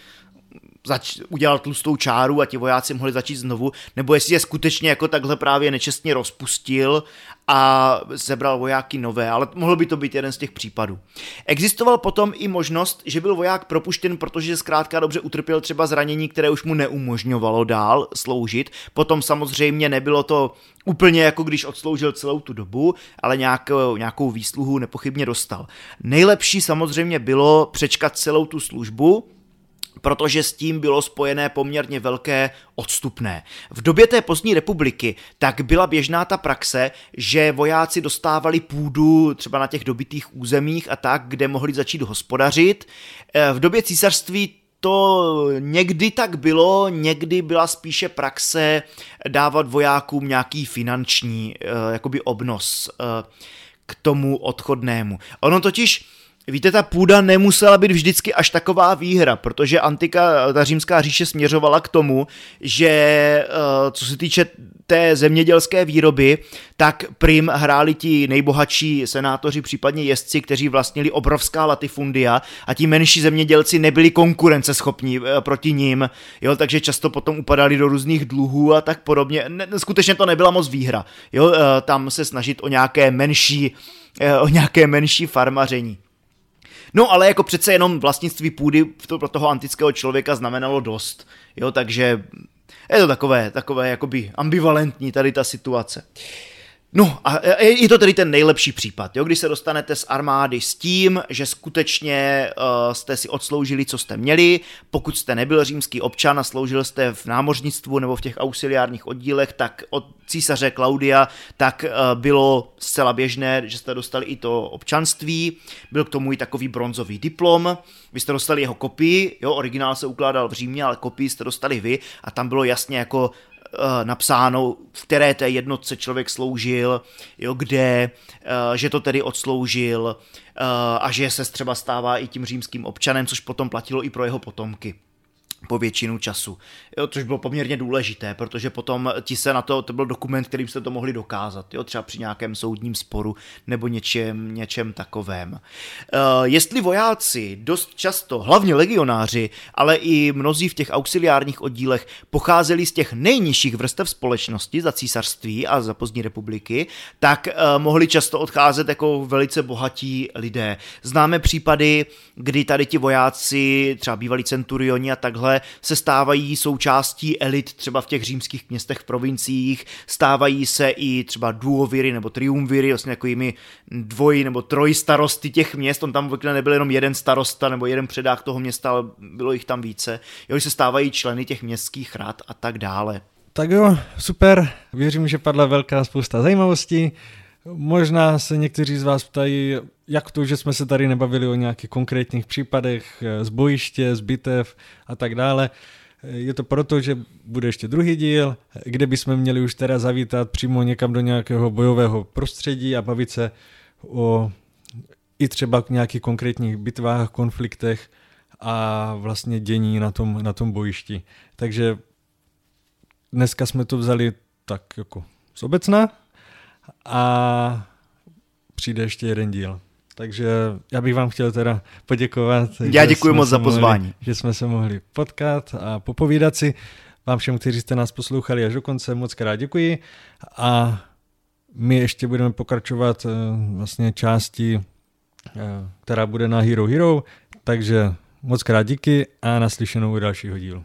zač- udělal tlustou čáru a ti vojáci mohli začít znovu, nebo jestli je skutečně jako takhle právě nečestně rozpustil a zebral vojáky nové, ale mohlo by to být jeden z těch případů. Existoval potom i možnost, že byl voják propuštěn, protože zkrátka dobře utrpěl třeba zranění, které už mu neumožňovalo dál sloužit. Potom samozřejmě nebylo to úplně jako když odsloužil celou tu dobu, ale nějakou, nějakou výsluhu nepochybně dostal. Nejlepší samozřejmě bylo přečkat celou tu službu, protože s tím bylo spojené poměrně velké odstupné. V době té pozdní republiky tak byla běžná ta praxe, že vojáci dostávali půdu třeba na těch dobitých územích a tak, kde mohli začít hospodařit. Eh, v době císařství to někdy tak bylo, někdy byla spíše praxe dávat vojákům nějaký finanční eh, jakoby obnos eh, k tomu odchodnému. Ono totiž Víte, ta půda nemusela být vždycky až taková výhra, protože antika, ta římská říše směřovala k tomu, že eh, co se týče té zemědělské výroby, tak prim hráli ti nejbohatší senátoři, případně jezdci, kteří vlastnili obrovská latifundia a ti menší zemědělci nebyli konkurenceschopní eh, proti ním, jo, takže často potom upadali do různých dluhů a tak podobně. Ne, skutečně to nebyla moc výhra, jo, eh, tam se snažit o nějaké menší, o nějaké menší farmaření. No ale jako přece jenom vlastnictví půdy pro toho antického člověka znamenalo dost, jo, takže je to takové, takové jakoby ambivalentní tady ta situace. Uh, No a je to tedy ten nejlepší případ, jo, když se dostanete z armády s tím, že skutečně uh, jste si odsloužili, co jste měli, pokud jste nebyl římský občan a sloužil jste v námořnictvu nebo v těch auxiliárních oddílech, tak od císaře Klaudia tak uh, bylo zcela běžné, že jste dostali i to občanství, byl k tomu i takový bronzový diplom, vy jste dostali jeho kopii, jo, originál se ukládal v Římě, ale kopii jste dostali vy. A tam bylo jasně jako napsáno, v které té jednotce člověk sloužil, jo, kde, eh, že to tedy odsloužil eh, a že se třeba stává i tím římským občanem, což potom platilo i pro jeho potomky po většinu času. Jo, což bylo poměrně důležité, protože potom ti se na to, to byl dokument, kterým jste to mohli dokázat, jo, třeba při nějakém soudním sporu nebo něčem, něčem takovém. Uh, jestli vojáci dost často, hlavně legionáři, ale i mnozí v těch auxiliárních oddílech pocházeli z těch nejnižších vrstev společnosti za císařství a za pozdní republiky, tak uh, mohli často odcházet jako velice bohatí lidé. Známe případy, kdy tady ti vojáci, třeba bývalí centurioni a takhle, se stávají součástí elit třeba v těch římských městech v provinciích, stávají se i třeba duoviry nebo triumviry, vlastně takovými dvoj nebo troj starosty těch měst, on tam obvykle nebyl jenom jeden starosta nebo jeden předák toho města, ale bylo jich tam více. Jo, se stávají členy těch městských rad a tak dále. Tak jo, super, věřím, že padla velká spousta zajímavostí. Možná se někteří z vás ptají, jak to, že jsme se tady nebavili o nějakých konkrétních případech z bojiště, z bitev a tak dále. Je to proto, že bude ještě druhý díl, kde bychom měli už teda zavítat přímo někam do nějakého bojového prostředí a bavit se o i třeba nějakých konkrétních bitvách, konfliktech a vlastně dění na tom, na tom bojišti. Takže dneska jsme to vzali tak jako z obecna, a přijde ještě jeden díl. Takže já bych vám chtěl teda poděkovat. Já děkuji moc za pozvání. Mohli, že jsme se mohli potkat a popovídat si. Vám všem, kteří jste nás poslouchali až do konce, moc krát děkuji. A my ještě budeme pokračovat eh, vlastně části, eh, která bude na Hero Hero. Takže moc krát díky a naslyšenou u dalšího dílu.